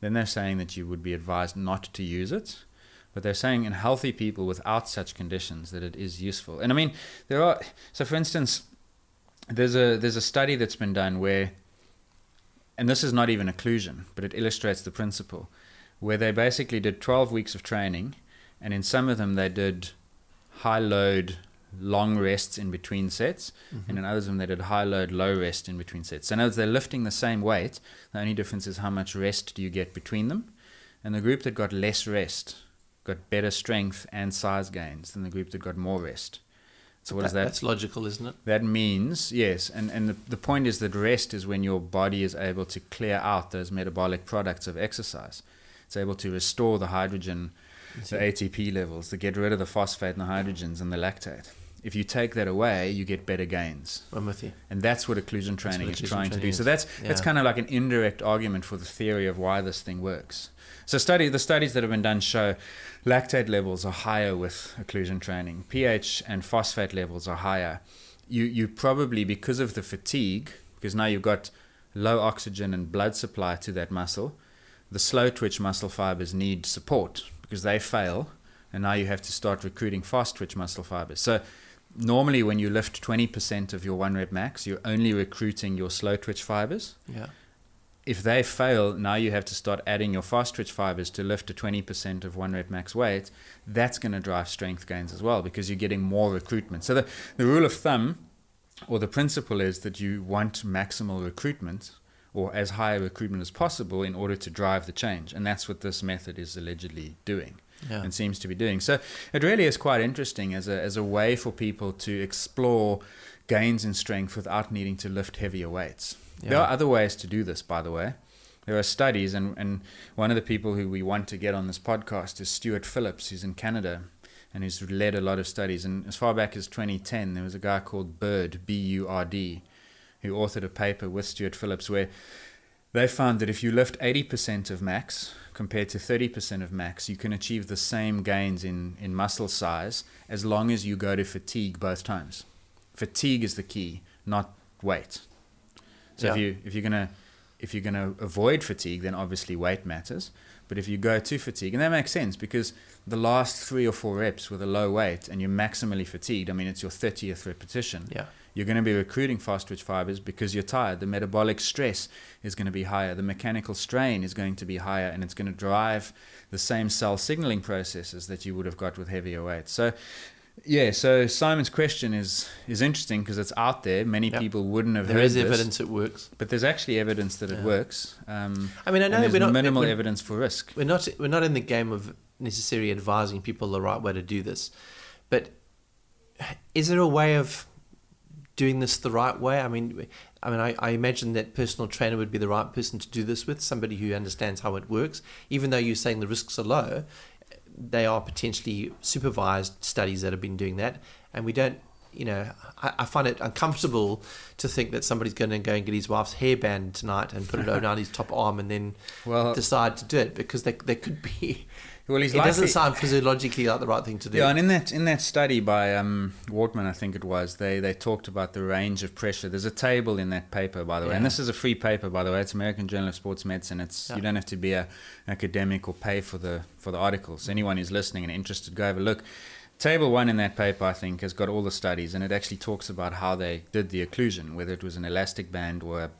then they're saying that you would be advised not to use it. But they're saying in healthy people without such conditions that it is useful. And I mean, there are, so for instance, there's a, there's a study that's been done where and this is not even occlusion, but it illustrates the principle, where they basically did 12 weeks of training, and in some of them they did high load, long rests in between sets, mm-hmm. and in others of them they did high load, low rest in between sets. So in other words, they're lifting the same weight. The only difference is how much rest do you get between them. And the group that got less rest got better strength and size gains than the group that got more rest. So what is that? That's logical, isn't it? That means, yes, and, and the, the point is that rest is when your body is able to clear out those metabolic products of exercise. It's able to restore the hydrogen, the ATP levels, to get rid of the phosphate and the hydrogens and the lactate. If you take that away, you get better gains. I'm with you. And that's what occlusion training what is occlusion trying to do. So is. that's that's Yeah. kind of like an indirect argument for the theory of why this thing works. So study the studies that have been done show lactate levels are higher with occlusion training. pH and phosphate levels are higher. You you probably because of the fatigue, because now you've got low oxygen and blood supply to that muscle, the slow twitch muscle fibers need support because they fail, and now you have to start recruiting fast twitch muscle fibers. So normally when you lift 20% of your one rep max, you're only recruiting your slow twitch fibers. Yeah. If they fail, now you have to start adding your fast twitch fibers to lift to 20% of one rep max weight. That's going to drive strength gains as well because you're getting more recruitment. So the, the rule of thumb or the principle is that you want maximal recruitment or as high a recruitment as possible in order to drive the change. And that's what this method is allegedly doing Yeah. and seems to be doing. So it really is quite interesting as a, as a way for people to explore gains in strength without needing to lift heavier weights. There are other ways to do this, by the way. There are studies, and, and one of the people who we want to get on this podcast is Stuart Phillips, who's in Canada and who's led a lot of studies. And as far back as 2010, there was a guy called Burd, B U R D, who authored a paper with Stuart Phillips where they found that if you lift 80% of max compared to 30% of max, you can achieve the same gains in, in muscle size as long as you go to fatigue both times. Fatigue is the key, not weight. So if you if you're gonna if you're gonna avoid fatigue, then obviously weight matters. But if you go to fatigue, and that makes sense because the last three or four reps with a low weight and you're maximally fatigued, I mean it's your 30th repetition. Yeah. You're going to be recruiting fast twitch fibers because you're tired. The metabolic stress is going to be higher. The mechanical strain is going to be higher, and it's going to drive the same cell signaling processes that you would have got with heavier weights. So, yeah. So Simon's question is is interesting because it's out there. Many Yep. people wouldn't have There heard is this, evidence it works. but there's actually evidence that it Yeah. works. Um, I mean, I know there's we're not minimal we're- evidence for risk. We're not we're not in the game of necessarily advising people the right way to do this, but is there a way of doing this the right way? I mean, I mean, I, I imagine that personal trainer would be the right person to do this with, somebody who understands how it works. Even though you're saying the risks are low, they are potentially supervised studies that have been doing that, and we don't. You know, I, I find it uncomfortable to think that somebody's going to go and get his wife's hairband tonight and put it *laughs* around his top arm and then Well- decide to do it because there, there could be. Well, he's it doesn't sound physiologically like the right thing to do. Yeah, and in that in that study by um, Wortman, I think it was, they they talked about the range of pressure. There's a table in that paper, by the way, and this is a free paper, by the way. It's American Journal of Sports Medicine. It's Yeah. you don't have to be a academic or pay for the for the articles. Anyone who's listening and interested, go have a look. Table one in that paper, I think, has got all the studies, and it actually talks about how they did the occlusion, whether it was an elastic band or a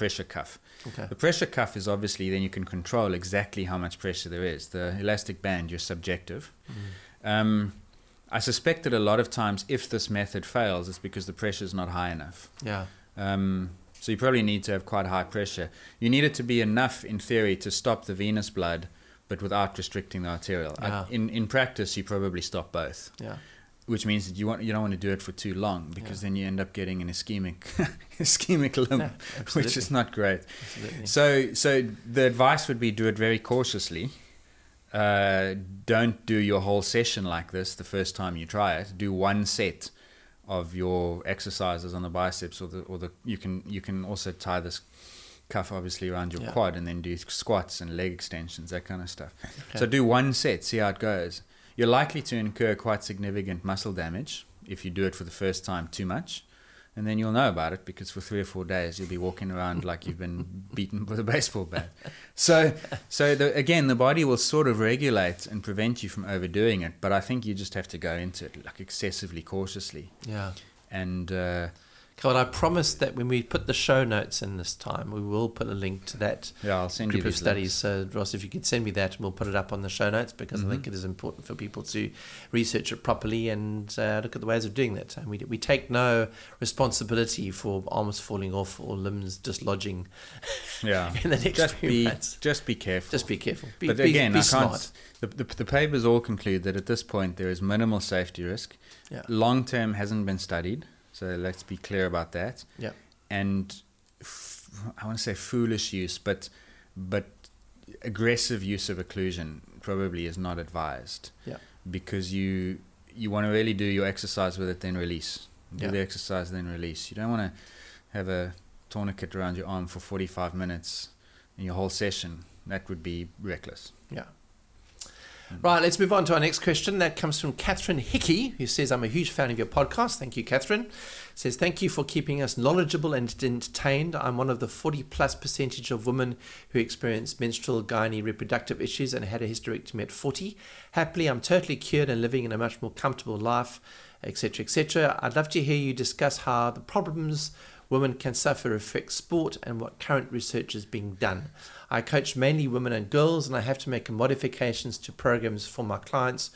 pressure cuff. Okay. The pressure cuff is obviously then you can control exactly how much pressure there is. The elastic band, you're subjective. Um, I suspect that a lot of times, if this method fails, it's because the pressure is not high enough. Yeah. Um, so you probably need to have quite high pressure. You need it to be enough, in theory, to stop the venous blood, but without restricting the arterial. I- in in practice, you probably stop both, Yeah. Which means that you want you don't want to do it for too long because then you end up getting an ischemic *laughs* ischemic limb, Yeah, which is not great. Absolutely. So, so the advice would be do it very cautiously. Uh, don't do your whole session like this the first time you try it. Do one set of your exercises on the biceps, or the or the you can you can also tie this cuff obviously around your Yeah. quad and then do squats and leg extensions, that kind of stuff. So do one set, see how it goes. You're likely to incur quite significant muscle damage if you do it for the first time too much. And then you'll know about it because for three or four days you'll be walking around like you've been *laughs* beaten with a baseball bat. So, so the, again, the body will sort of regulate and prevent you from overdoing it. But I think you just have to go into it like excessively cautiously. Yeah. And uh, God, I promise that when we put the show notes in this time, we will put a link to that yeah, I'll send group you of studies. So, Ross, if you could send me that, we'll put it up on the show notes because I think Mm-hmm. it is important for people to research it properly and uh, look at the ways of doing that. And we, we take no responsibility for arms falling off or limbs dislodging *laughs* Yeah, in the next just few be months. just be careful. Just be careful. Be, but be, again, be I smart. can't. The, the, the papers all conclude that at this point there is minimal safety risk. Yeah. Long term hasn't been studied, so let's be clear about that. Yeah. And f- I want to say foolish use, but but aggressive use of occlusion probably is not advised Yeah. because you you want to really do your exercise with it, then release. Do Yeah. the exercise, then release. You don't want to have a tourniquet around your arm for 45 minutes in your whole session. That would be reckless. Yeah. Mm-hmm. Right, let's move on to our next question. That comes from Catherine Hickey, who says, I'm a huge fan of your podcast. Thank you, Catherine. Says, Thank you for keeping us knowledgeable and entertained. I'm one of the 40 plus percentage of women who experience menstrual, gynae, reproductive issues and had a hysterectomy at 40. Happily, I'm totally cured and living in a much more comfortable life, etc., etc. I'd love to hear you discuss how the problems women can suffer affect sport and what current research is being done. I coach mainly women and girls, and I have to make modifications to programs for my clients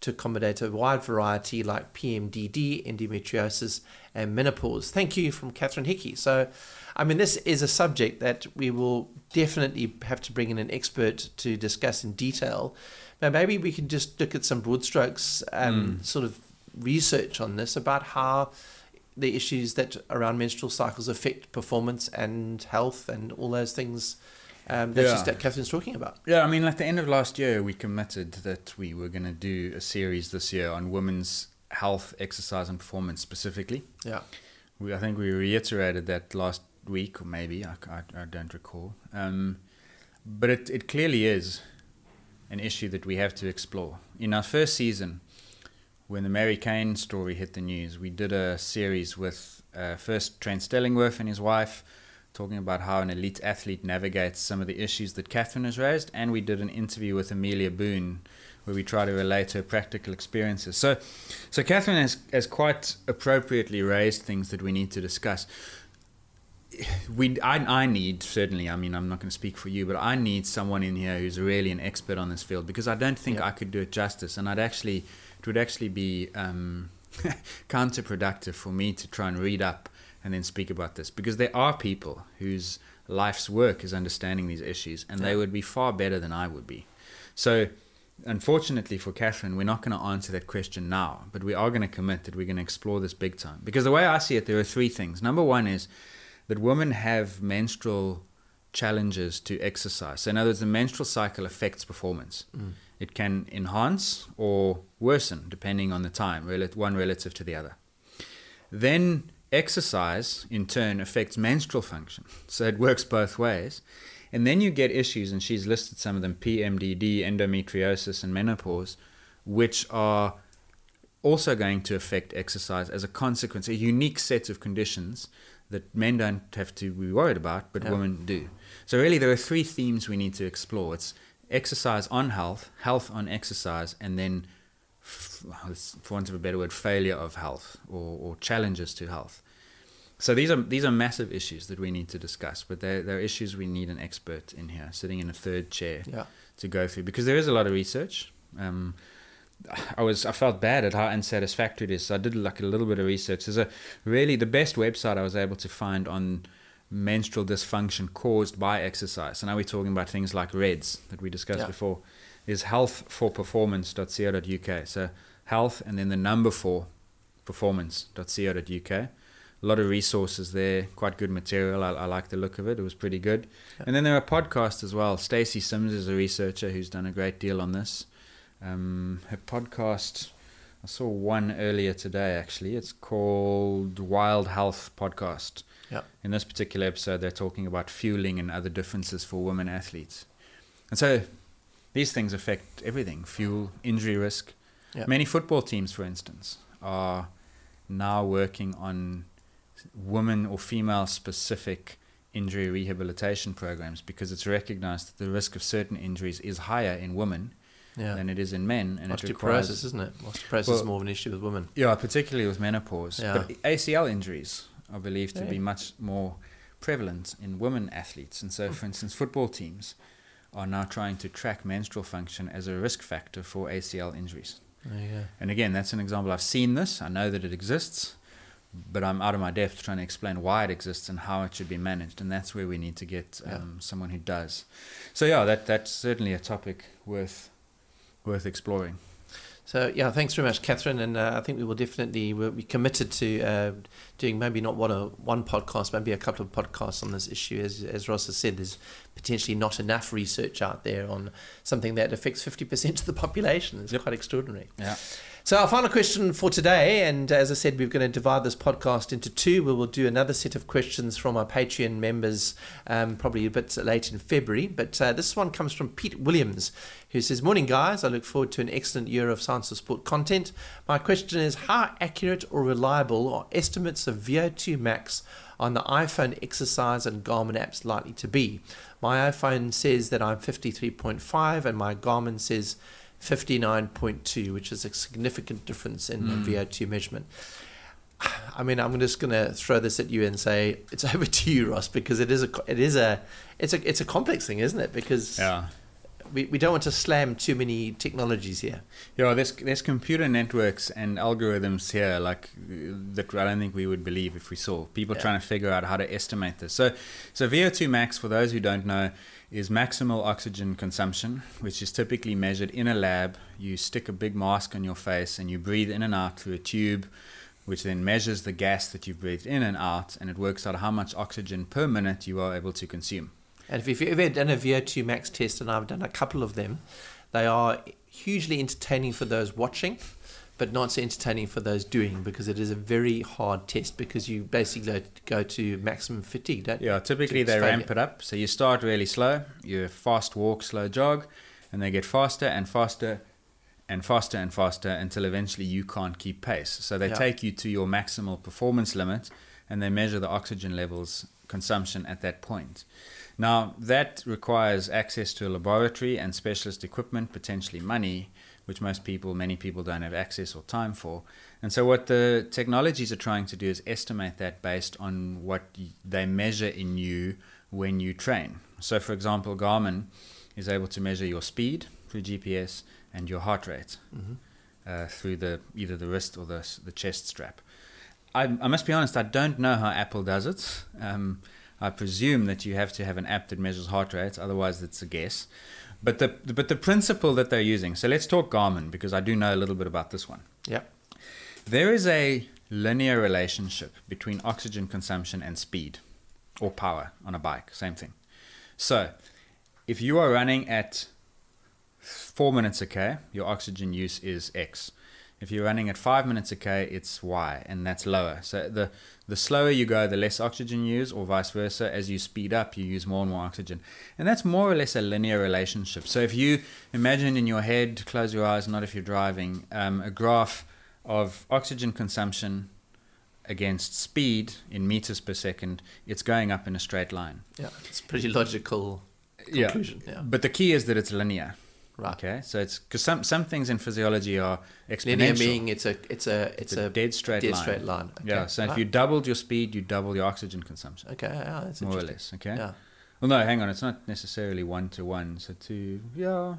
to accommodate a wide variety like PMDD, endometriosis, and menopause. Thank you from Catherine Hickey. So, I mean, this is a subject that we will definitely have to bring in an expert to discuss in detail. But maybe we can just look at some broad strokes, um, sort of research on this about how the issues that around menstrual cycles affect performance and health and all those things um, that's Yeah. just that Catherine's talking about. Yeah, I mean, at the end of last year, we committed that we were going to do a series this year on women's health, exercise, and performance specifically. Yeah. We, I think we reiterated that last week, or maybe I, I, I don't recall. Um, but it, it clearly is an issue that we have to explore. In our first season, when the Mary Cain story hit the news, we did a series with uh, first Trent Stellingwerff and his wife, talking about how an elite athlete navigates some of the issues that Catherine has raised, and we did an interview with Amelia Boone, where we try to relate her practical experiences. So, so Catherine has, has quite appropriately raised things that we need to discuss we I, I need certainly i mean i'm not going to speak for you but i need someone in here who's really an expert on this field because i don't think Yeah. i could do it justice and i'd actually it would actually be um, *laughs* counterproductive for me to try and read up and then speak about this because there are people whose life's work is understanding these issues and they would be far better than i would be so unfortunately for Catherine, we're not going to answer that question now, but we are going to commit that we're going to explore this big time. Because the way I see it, there are three things. Number one is that women have menstrual challenges to exercise. So, in other words, the menstrual cycle affects performance. Mm. It can enhance or worsen depending on the time, one relative to the other. Then, exercise in turn affects menstrual function. So, it works both ways. And then you get issues, and she's listed some of them PMDD, endometriosis, and menopause, which are also going to affect exercise as a consequence, a unique set of conditions that men don't have to be worried about, but yeah. women do. So, really, there are three themes we need to explore it's exercise on health, health on exercise, and then, for want of a better word, failure of health or, or challenges to health. So these are these are massive issues that we need to discuss, but they're, they're issues we need an expert in here, sitting in a third chair, yeah. to go through because there is a lot of research. Um, I was I felt bad at how unsatisfactory it is. So I did like a little bit of research. There's a really the best website I was able to find on menstrual dysfunction caused by exercise. So now we're talking about things like RED-S that we discussed yeah. before. Is healthforperformance.co.uk. So health and then the number four performance.co.uk a lot of resources there, quite good material. I, I like the look of it. It was pretty good. Yeah. And then there are podcasts as well. Stacy Sims is a researcher who's done a great deal on this. Um, her podcast, I saw one earlier today actually. It's called Wild Health Podcast. Yeah. In this particular episode, they're talking about fueling and other differences for women athletes. And so these things affect everything fuel, injury risk. Yeah. Many football teams, for instance, are now working on women or female specific injury rehabilitation programs because it's recognized that the risk of certain injuries is higher in women yeah. than it is in men. And osteoporosis, requires, isn't it? Osteoporosis well, is more of an issue with women. Yeah, particularly with menopause. Yeah. But ACL injuries are believed to yeah. be much more prevalent in women athletes. And so, for mm. instance, football teams are now trying to track menstrual function as a risk factor for ACL injuries. And again, that's an example. I've seen this. I know that it exists but I'm out of my depth trying to explain why it exists and how it should be managed, and that's where we need to get um, yeah. someone who does. So yeah, that that's certainly a topic worth worth exploring. So yeah, thanks very much, Catherine, and uh, I think we will definitely we'll be committed to uh, doing maybe not one a one podcast, maybe a couple of podcasts on this issue. As as Ross has said, there's potentially not enough research out there on something that affects fifty percent of the population. It's yep. quite extraordinary. Yeah. So, our final question for today, and as I said, we're going to divide this podcast into two. We will do another set of questions from our Patreon members um, probably a bit late in February. But uh, this one comes from Pete Williams, who says, Morning, guys. I look forward to an excellent year of Science of Sport content. My question is How accurate or reliable are estimates of VO2 max on the iPhone exercise and Garmin apps likely to be? My iPhone says that I'm 53.5, and my Garmin says 59.2, which is a significant difference in mm. VO2 measurement. I mean, I'm just going to throw this at you and say it's *laughs* over to you, Ross, because it is a it is a it's a it's a complex thing, isn't it? Because yeah. We, we don't want to slam too many technologies here. Yeah, there's there's computer networks and algorithms here like that I don't think we would believe if we saw people yeah. trying to figure out how to estimate this. So so VO2 max for those who don't know is maximal oxygen consumption, which is typically measured in a lab. You stick a big mask on your face and you breathe in and out through a tube, which then measures the gas that you've breathed in and out, and it works out how much oxygen per minute you are able to consume. And if you've ever done a VO2 max test, and I've done a couple of them, they are hugely entertaining for those watching but not so entertaining for those doing because it is a very hard test because you basically go to maximum fatigue, don't Yeah, typically they failure. ramp it up. So you start really slow, you fast walk, slow jog, and they get faster and faster and faster and faster until eventually you can't keep pace. So they yeah. take you to your maximal performance limit and they measure the oxygen levels consumption at that point. Now, that requires access to a laboratory and specialist equipment, potentially money which most people, many people don't have access or time for. And so, what the technologies are trying to do is estimate that based on what they measure in you when you train. So, for example, Garmin is able to measure your speed through GPS and your heart rate mm-hmm. uh, through the either the wrist or the the chest strap. I, I, must be honest, I don't know how Apple does it. Um, I presume that you have to have an app that measures heart rate, otherwise, it's a guess. But the but the principle that they're using. So let's talk Garmin because I do know a little bit about this one. Yep. There is a linear relationship between oxygen consumption and speed or power on a bike, same thing. So, if you are running at 4 minutes a k, your oxygen use is X. If you're running at 5 minutes a k, it's Y, and that's lower. So the the slower you go, the less oxygen you use, or vice versa. As you speed up, you use more and more oxygen. And that's more or less a linear relationship. So if you imagine in your head, close your eyes, not if you're driving, um, a graph of oxygen consumption against speed in meters per second, it's going up in a straight line. Yeah. It's a pretty logical conclusion. Yeah. But the key is that it's linear. Right. Okay. So it's because some, some things in physiology are exponential. Linear being it's a it's a it's, a, dead straight dead line. straight line. Okay. Yeah. So if you doubled your speed, you double your oxygen consumption, okay, yeah, that's more or less. Okay. Yeah. Well, no, hang on. It's not necessarily one to one. So two, yeah,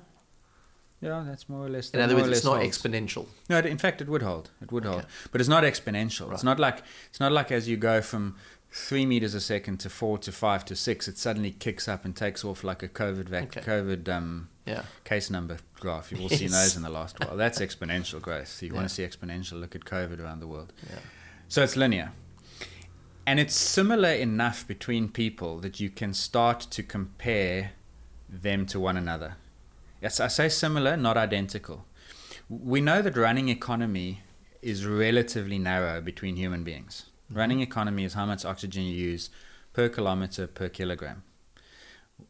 yeah, that's more or less. In other words, it's not holds. exponential. No, it- in fact, it would hold. It would hold, but it's not exponential. Right. It's not like it's not like as you go from three meters a second to four to five to six, it suddenly kicks up and takes off like a COVID vac- Okay. COVID um, Yeah. case number graph. You've all seen *laughs* those in the last while. That's exponential growth. So you Yeah. want to see exponential? Look at COVID around the world. Yeah. So it's linear. And it's similar enough between people that you can start to compare them to one another. Yes, I say similar, not identical. We know that running economy is relatively narrow between human beings. Mm-hmm. Running economy is how much oxygen you use per kilometer per kilogram.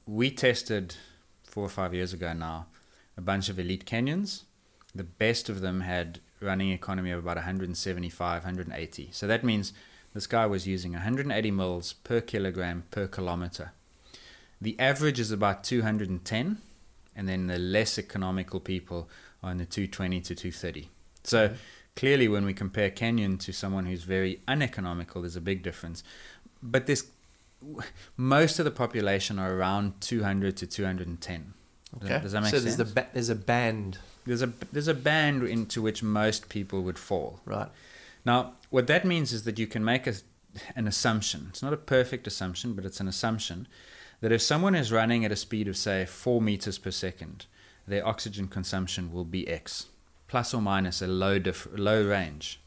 We tested four or five years ago now a bunch of elite Kenyans. The best of them had running economy of about 175, 180. So that means this guy was using 180 mils per kilogram per kilometer. The average is about 210, and then the less economical people are in the 220 to 230. So mm-hmm. clearly, when we compare Kenyan to someone who's very uneconomical, there's a big difference. But this, most of the population are around 200 to 210. Does that- Okay. Does that make so sense? there's the ba- there's a band, there's a there's a band into which most people would fall. right? Now, what that means is that you can make a, an assumption. It's not a perfect assumption, but it's an assumption that if someone is running at a speed of, say, 4 meters per second, their oxygen consumption will be X, plus or minus a low, diff- low range.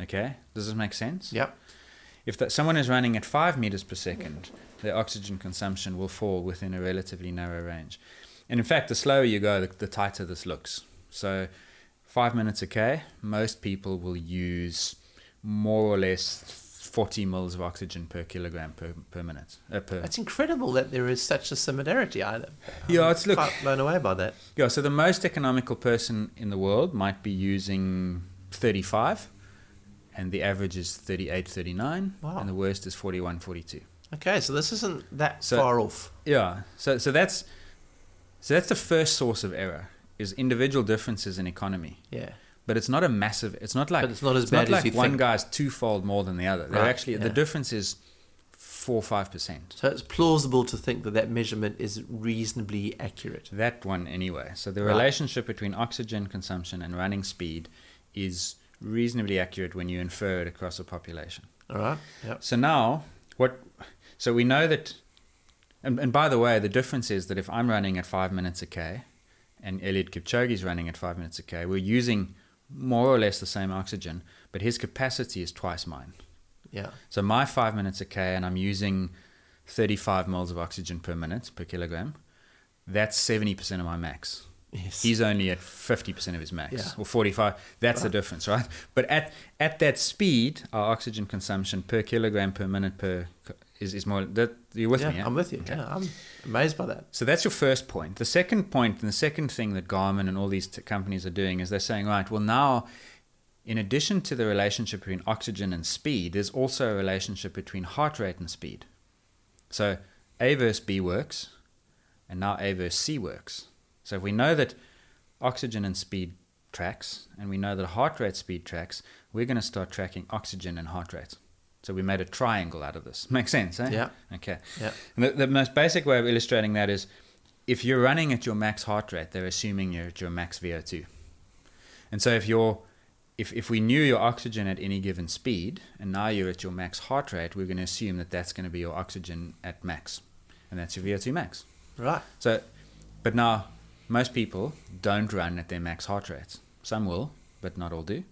Okay? Does this make sense? Yep. If that someone is running at 5 meters per second, their oxygen consumption will fall within a relatively narrow range. And in fact, the slower you go, the, the tighter this looks. So, 5 minutes a K, most people will use more or less 40 mils of oxygen per kilogram per, per minute. Uh, per, It's incredible that there is such a similarity. I, Yeah, I'm it's- look- quite blown away by that. yeah, so the most economical person in the world might be using 35, and the average is 38, 39, Wow. and the worst is 41, 42. Okay, so this isn't that So- far off. Yeah. So so that's so that's the first source of error is individual differences in economy. Yeah. But it's not a massive. It's not like But it's not as not bad as like one think. guy's twofold more than the other. They're Right, actually the difference is four five percent. So it's plausible to think that that measurement is reasonably accurate. That one anyway. So the Right. relationship between oxygen consumption and running speed is reasonably accurate when you infer it across a population. All right. Yep. So now, what? So we know that, and, and by the way, the difference is that if I'm running at five minutes a k, and Eliud is running at five minutes a k, we're using more or less the same oxygen, but his capacity is twice mine. Yeah. So my five minutes a k, and I'm using 35 moles of oxygen per minute per kilogram. That's 70% of my max. Yes. He's only at 50% of his max Yeah. or 45. That's the difference, right? But at, at that speed, our oxygen consumption per kilogram per minute per is, is more. That, you're with yeah, me, yeah? I'm with you. Okay. Yeah, I'm amazed by that. So that's your first point. The second point, and the second thing that Garmin and all these t- companies are doing is they're saying, right, well, now, in addition to the relationship between oxygen and speed, there's also a relationship between heart rate and speed. So A versus B works, and now A versus C works. So if we know that oxygen and speed tracks, and we know that heart rate speed tracks, we're going to start tracking oxygen and heart rate. So we made a triangle out of this. *laughs* Makes sense, eh? Yeah. Okay. Yeah. The, the most basic way of illustrating that is if you're running at your max heart rate, they're assuming you're at your max VO2. And so if you're if, if we knew your oxygen at any given speed and now you're at your max heart rate, we're going to assume that that's going to be your oxygen at max. And that's your VO2 max. Right. So But now, most people don't run at their max heart rate. Some will, but not all do.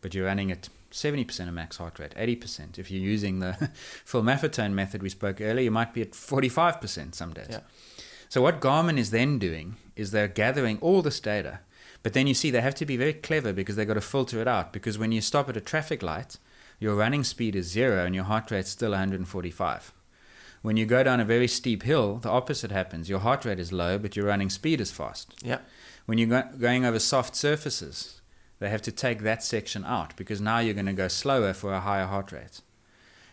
But you're running at 70% of max heart rate, 80%. If you're using the *laughs* Phil Maffetone method we spoke earlier, you might be at 45% some days. Yeah. So what Garmin is then doing is they're gathering all this data, but then you see they have to be very clever because they've got to filter it out. Because when you stop at a traffic light, your running speed is zero and your heart rate's still 145. When you go down a very steep hill, the opposite happens. Your heart rate is low, but your running speed is fast. Yeah. When you're go- going over soft surfaces, they have to take that section out because now you're going to go slower for a higher heart rate.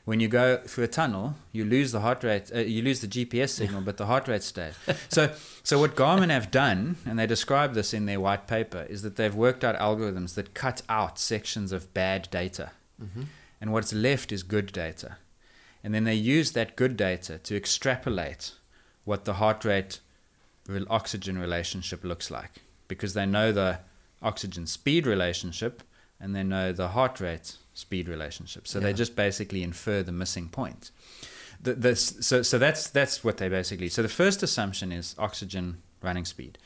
When you go through a tunnel, you lose the heart rate, uh, you lose the GPS signal, but the heart rate stays. So, so what Garmin have done, and they describe this in their white paper, is that they've worked out algorithms that cut out sections of bad data, and what's left is good data, and then they use that good data to extrapolate what the heart rate oxygen relationship looks like because they know the oxygen speed relationship and they know the heart rate speed relationship. So they just basically infer the missing point. The, the, so, so that's that's what they basically. So the first assumption is oxygen running speed.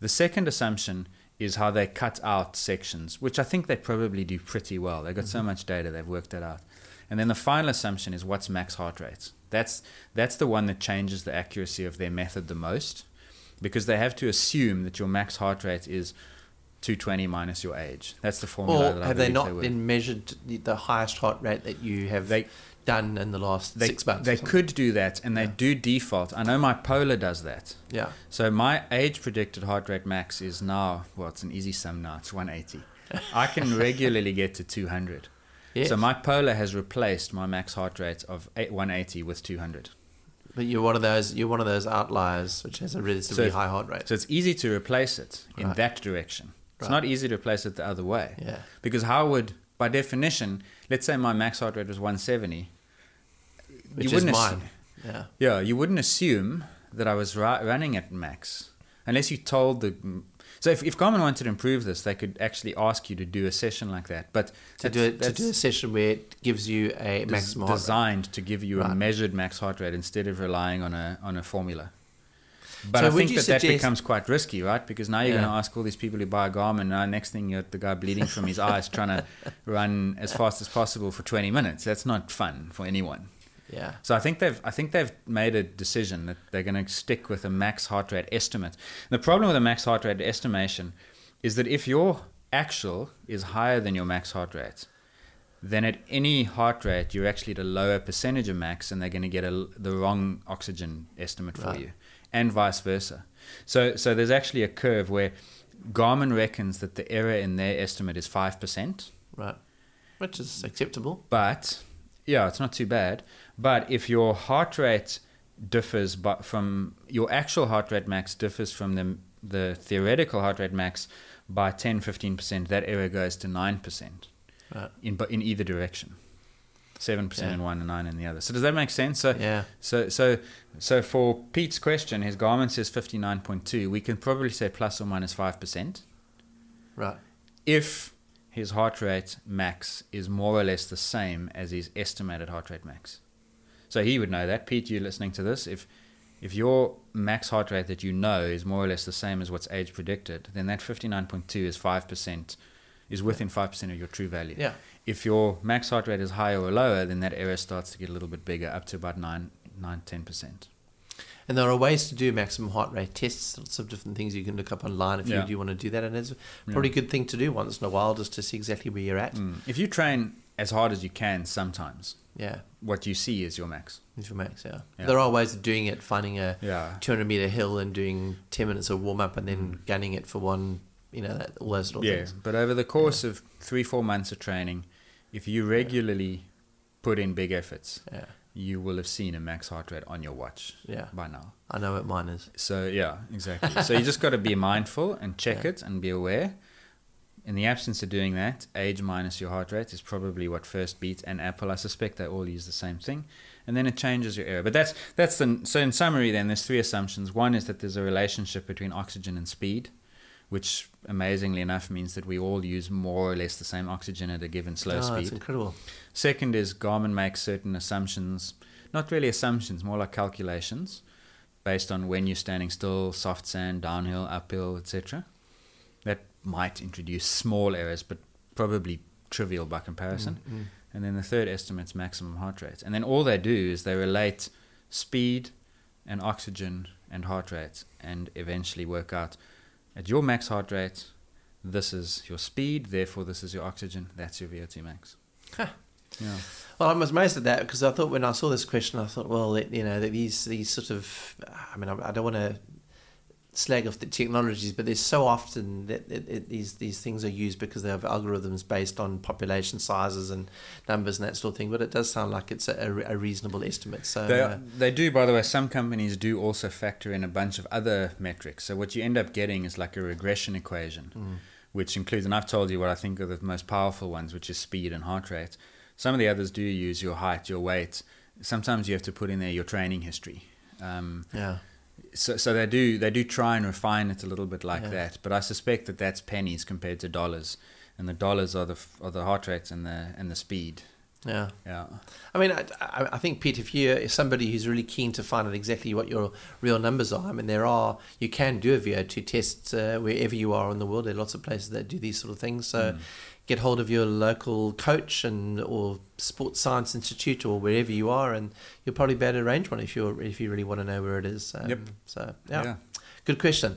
The second assumption is how they cut out sections, which I think they probably do pretty well. They've got so mm-hmm. much data, they've worked that out. And then the final assumption is what's max heart rate. That's that's the one that changes the accuracy of their method the most, because they have to assume that your max heart rate is 220 minus your age. That's the formula. Or that I have they not would. then measured the- highest heart rate that you have They- done in the last They, six months? they could do that, and they do default. I know my Polar does that. Yeah. So my age predicted heart rate max is now well, it's an easy sum now. It's 180. I can *laughs* regularly get to 200. Yes. So my Polar has replaced my max heart rate of 180 with 200. But you're one of those. You're one of those outliers which has a relatively So- high heart rate. So it's easy to replace it in Right. that direction. It's Right. not easy to replace it the other way. Yeah. Because how would, by definition, let's say my max heart rate was 170. which is wouldn't ass- mine. Yeah. Yeah, you wouldn't assume that I was ri- running at max unless you told the. So if, if Garmin wanted to improve this, they could actually ask you to do a session like that. But To do it, to do a session where it gives you a des- maximum heart rate. designed to give you a measured max heart rate instead of relying on a on a formula. But So I think that that becomes quite risky, right? Because now you're Yeah. going to ask all these people who buy a Garmin. Now, next thing you're the guy bleeding from his eyes, trying to *laughs* run as fast as possible for 20 minutes. That's not fun for anyone. Yeah. So I think they've I think they've made a decision that they're going to stick with a max heart rate estimate. The problem with a max heart rate estimation is that if your actual is higher than your max heart rate, then at any heart rate you're actually at a lower percentage of max, and they're going to get a, the wrong oxygen estimate for Right. you, and vice versa. So so there's actually a curve where Garmin reckons that the error in their estimate is five percent. Right. Which is acceptable. But yeah, it's not too bad. But if your heart rate differs but from your actual heart rate max differs from the the theoretical heart rate max by 10 15%, that error goes to 9% Right. in in either direction. 7% Yeah. in one and 9 in the other. So does that make sense? So Yeah. so so so for Pete's question, his Garmin says 59.2, we can probably say plus or minus 5% Right. if his heart rate max is more or less the same as his estimated heart rate max. So he would know that. Pete, You're listening to this, if if your max heart rate that you know is more or less the same as what's age predicted, then that 59.2 is 5%, is within 5% of your true value. Yeah. If your max heart rate is higher or lower, then that error starts to get a little bit bigger, up to about 9, 9 10%. And there are ways to do maximum heart rate tests, lots of different things you can look up online if Yeah. you do want to do that. And it's probably a good thing to do once in a while just to see exactly where you're at. Mm. If you train as hard as you can sometimes, Yeah. what you see is your max. If you max, yeah. Yeah. There are ways of doing it, finding a Yeah. 200 meter hill and doing 10 minutes of warm up and then mm. gunning it for one, you know, that, all those little Yeah, things. but over the course of three, four months of training, if you regularly put in big efforts, Yeah. you will have seen a max heart rate on your watch Yeah. by now. I know what mine is. So, yeah, exactly. so, you just got to be *laughs* mindful and check Yeah. it and be aware. In the absence of doing that, age minus your heart rate is probably what Fitbits and Apple. I suspect they all use the same thing. And then it changes your error. But that's that's the so in summary then there's three assumptions. One is that there's a relationship between oxygen and speed, which amazingly enough means that we all use more or less the same oxygen at a given slow oh, speed. It's incredible. Second is Garmin makes certain assumptions, not really assumptions, more like calculations, based on when you're standing still, soft sand, downhill, uphill, etc. That might introduce small errors, but probably trivial by comparison. Mm, And then the third estimate's maximum heart rate. And then all they do is they relate speed and oxygen and heart rate and eventually work out at your max heart rate, this is your speed, therefore this is your oxygen, that's your VO2 max. Huh. Yeah. Well, I was amazed at that because I thought when I saw this question, I thought, well, that, you know, that these these sort of, I mean, I, I don't want to slag off the technologies, but there's so often that it, it, these these things are used because they have algorithms based on population sizes and numbers and that sort of thing. But it does sound like it's a, a reasonable estimate. So They, uh, they do, by the way, some companies do also factor in a bunch of other metrics. So what you end up getting is like a regression equation, which includes, and I've told you what I think are the most powerful ones, which is speed and heart rate. Some of the others do use your height, your weight. Sometimes you have to put in there your training history. Um, yeah. So, so they do they do try and refine it a little bit like Yeah. that, but I suspect that that's pennies compared to dollars, and the dollars are the are the heart rates and the and the speed. Yeah. Yeah. I mean, I, I think Pete, if you're somebody who's really keen to find out exactly what your real numbers are, I mean, there are you can do a VO2 test uh, wherever you are in the world. There are lots of places that do these sort of things. So, get hold of your local coach and or sports science institute or wherever you are, and you'll probably be able to arrange one if you if you really want to know where it is. Um, Yep. So yeah. Yeah. Good question.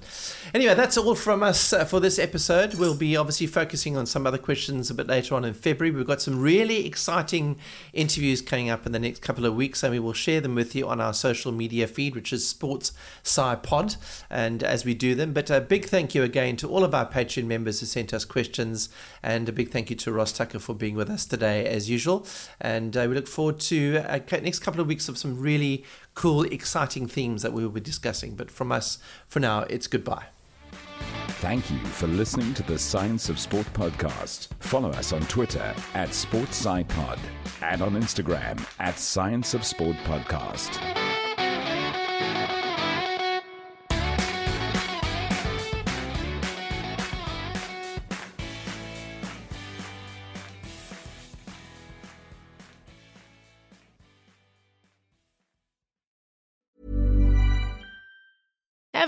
Anyway, that's all from us uh, for this episode. We'll be obviously focusing on some other questions a bit later on in February. We've got some really exciting interviews coming up in the next couple of weeks, and we will share them with you on our social media feed, which is Sports Sci Pod. And as we do them, but a big thank you again to all of our Patreon members who sent us questions, and a big thank you to Ross Tucker for being with us today, as usual. And uh, we look forward to uh, next couple of weeks of some really cool, exciting themes that we will be discussing. But from us, for now, it's goodbye. Thank you for listening to the Science of Sport podcast. Follow us on Twitter at SportsSciPod and on Instagram at Science of Sport Podcast.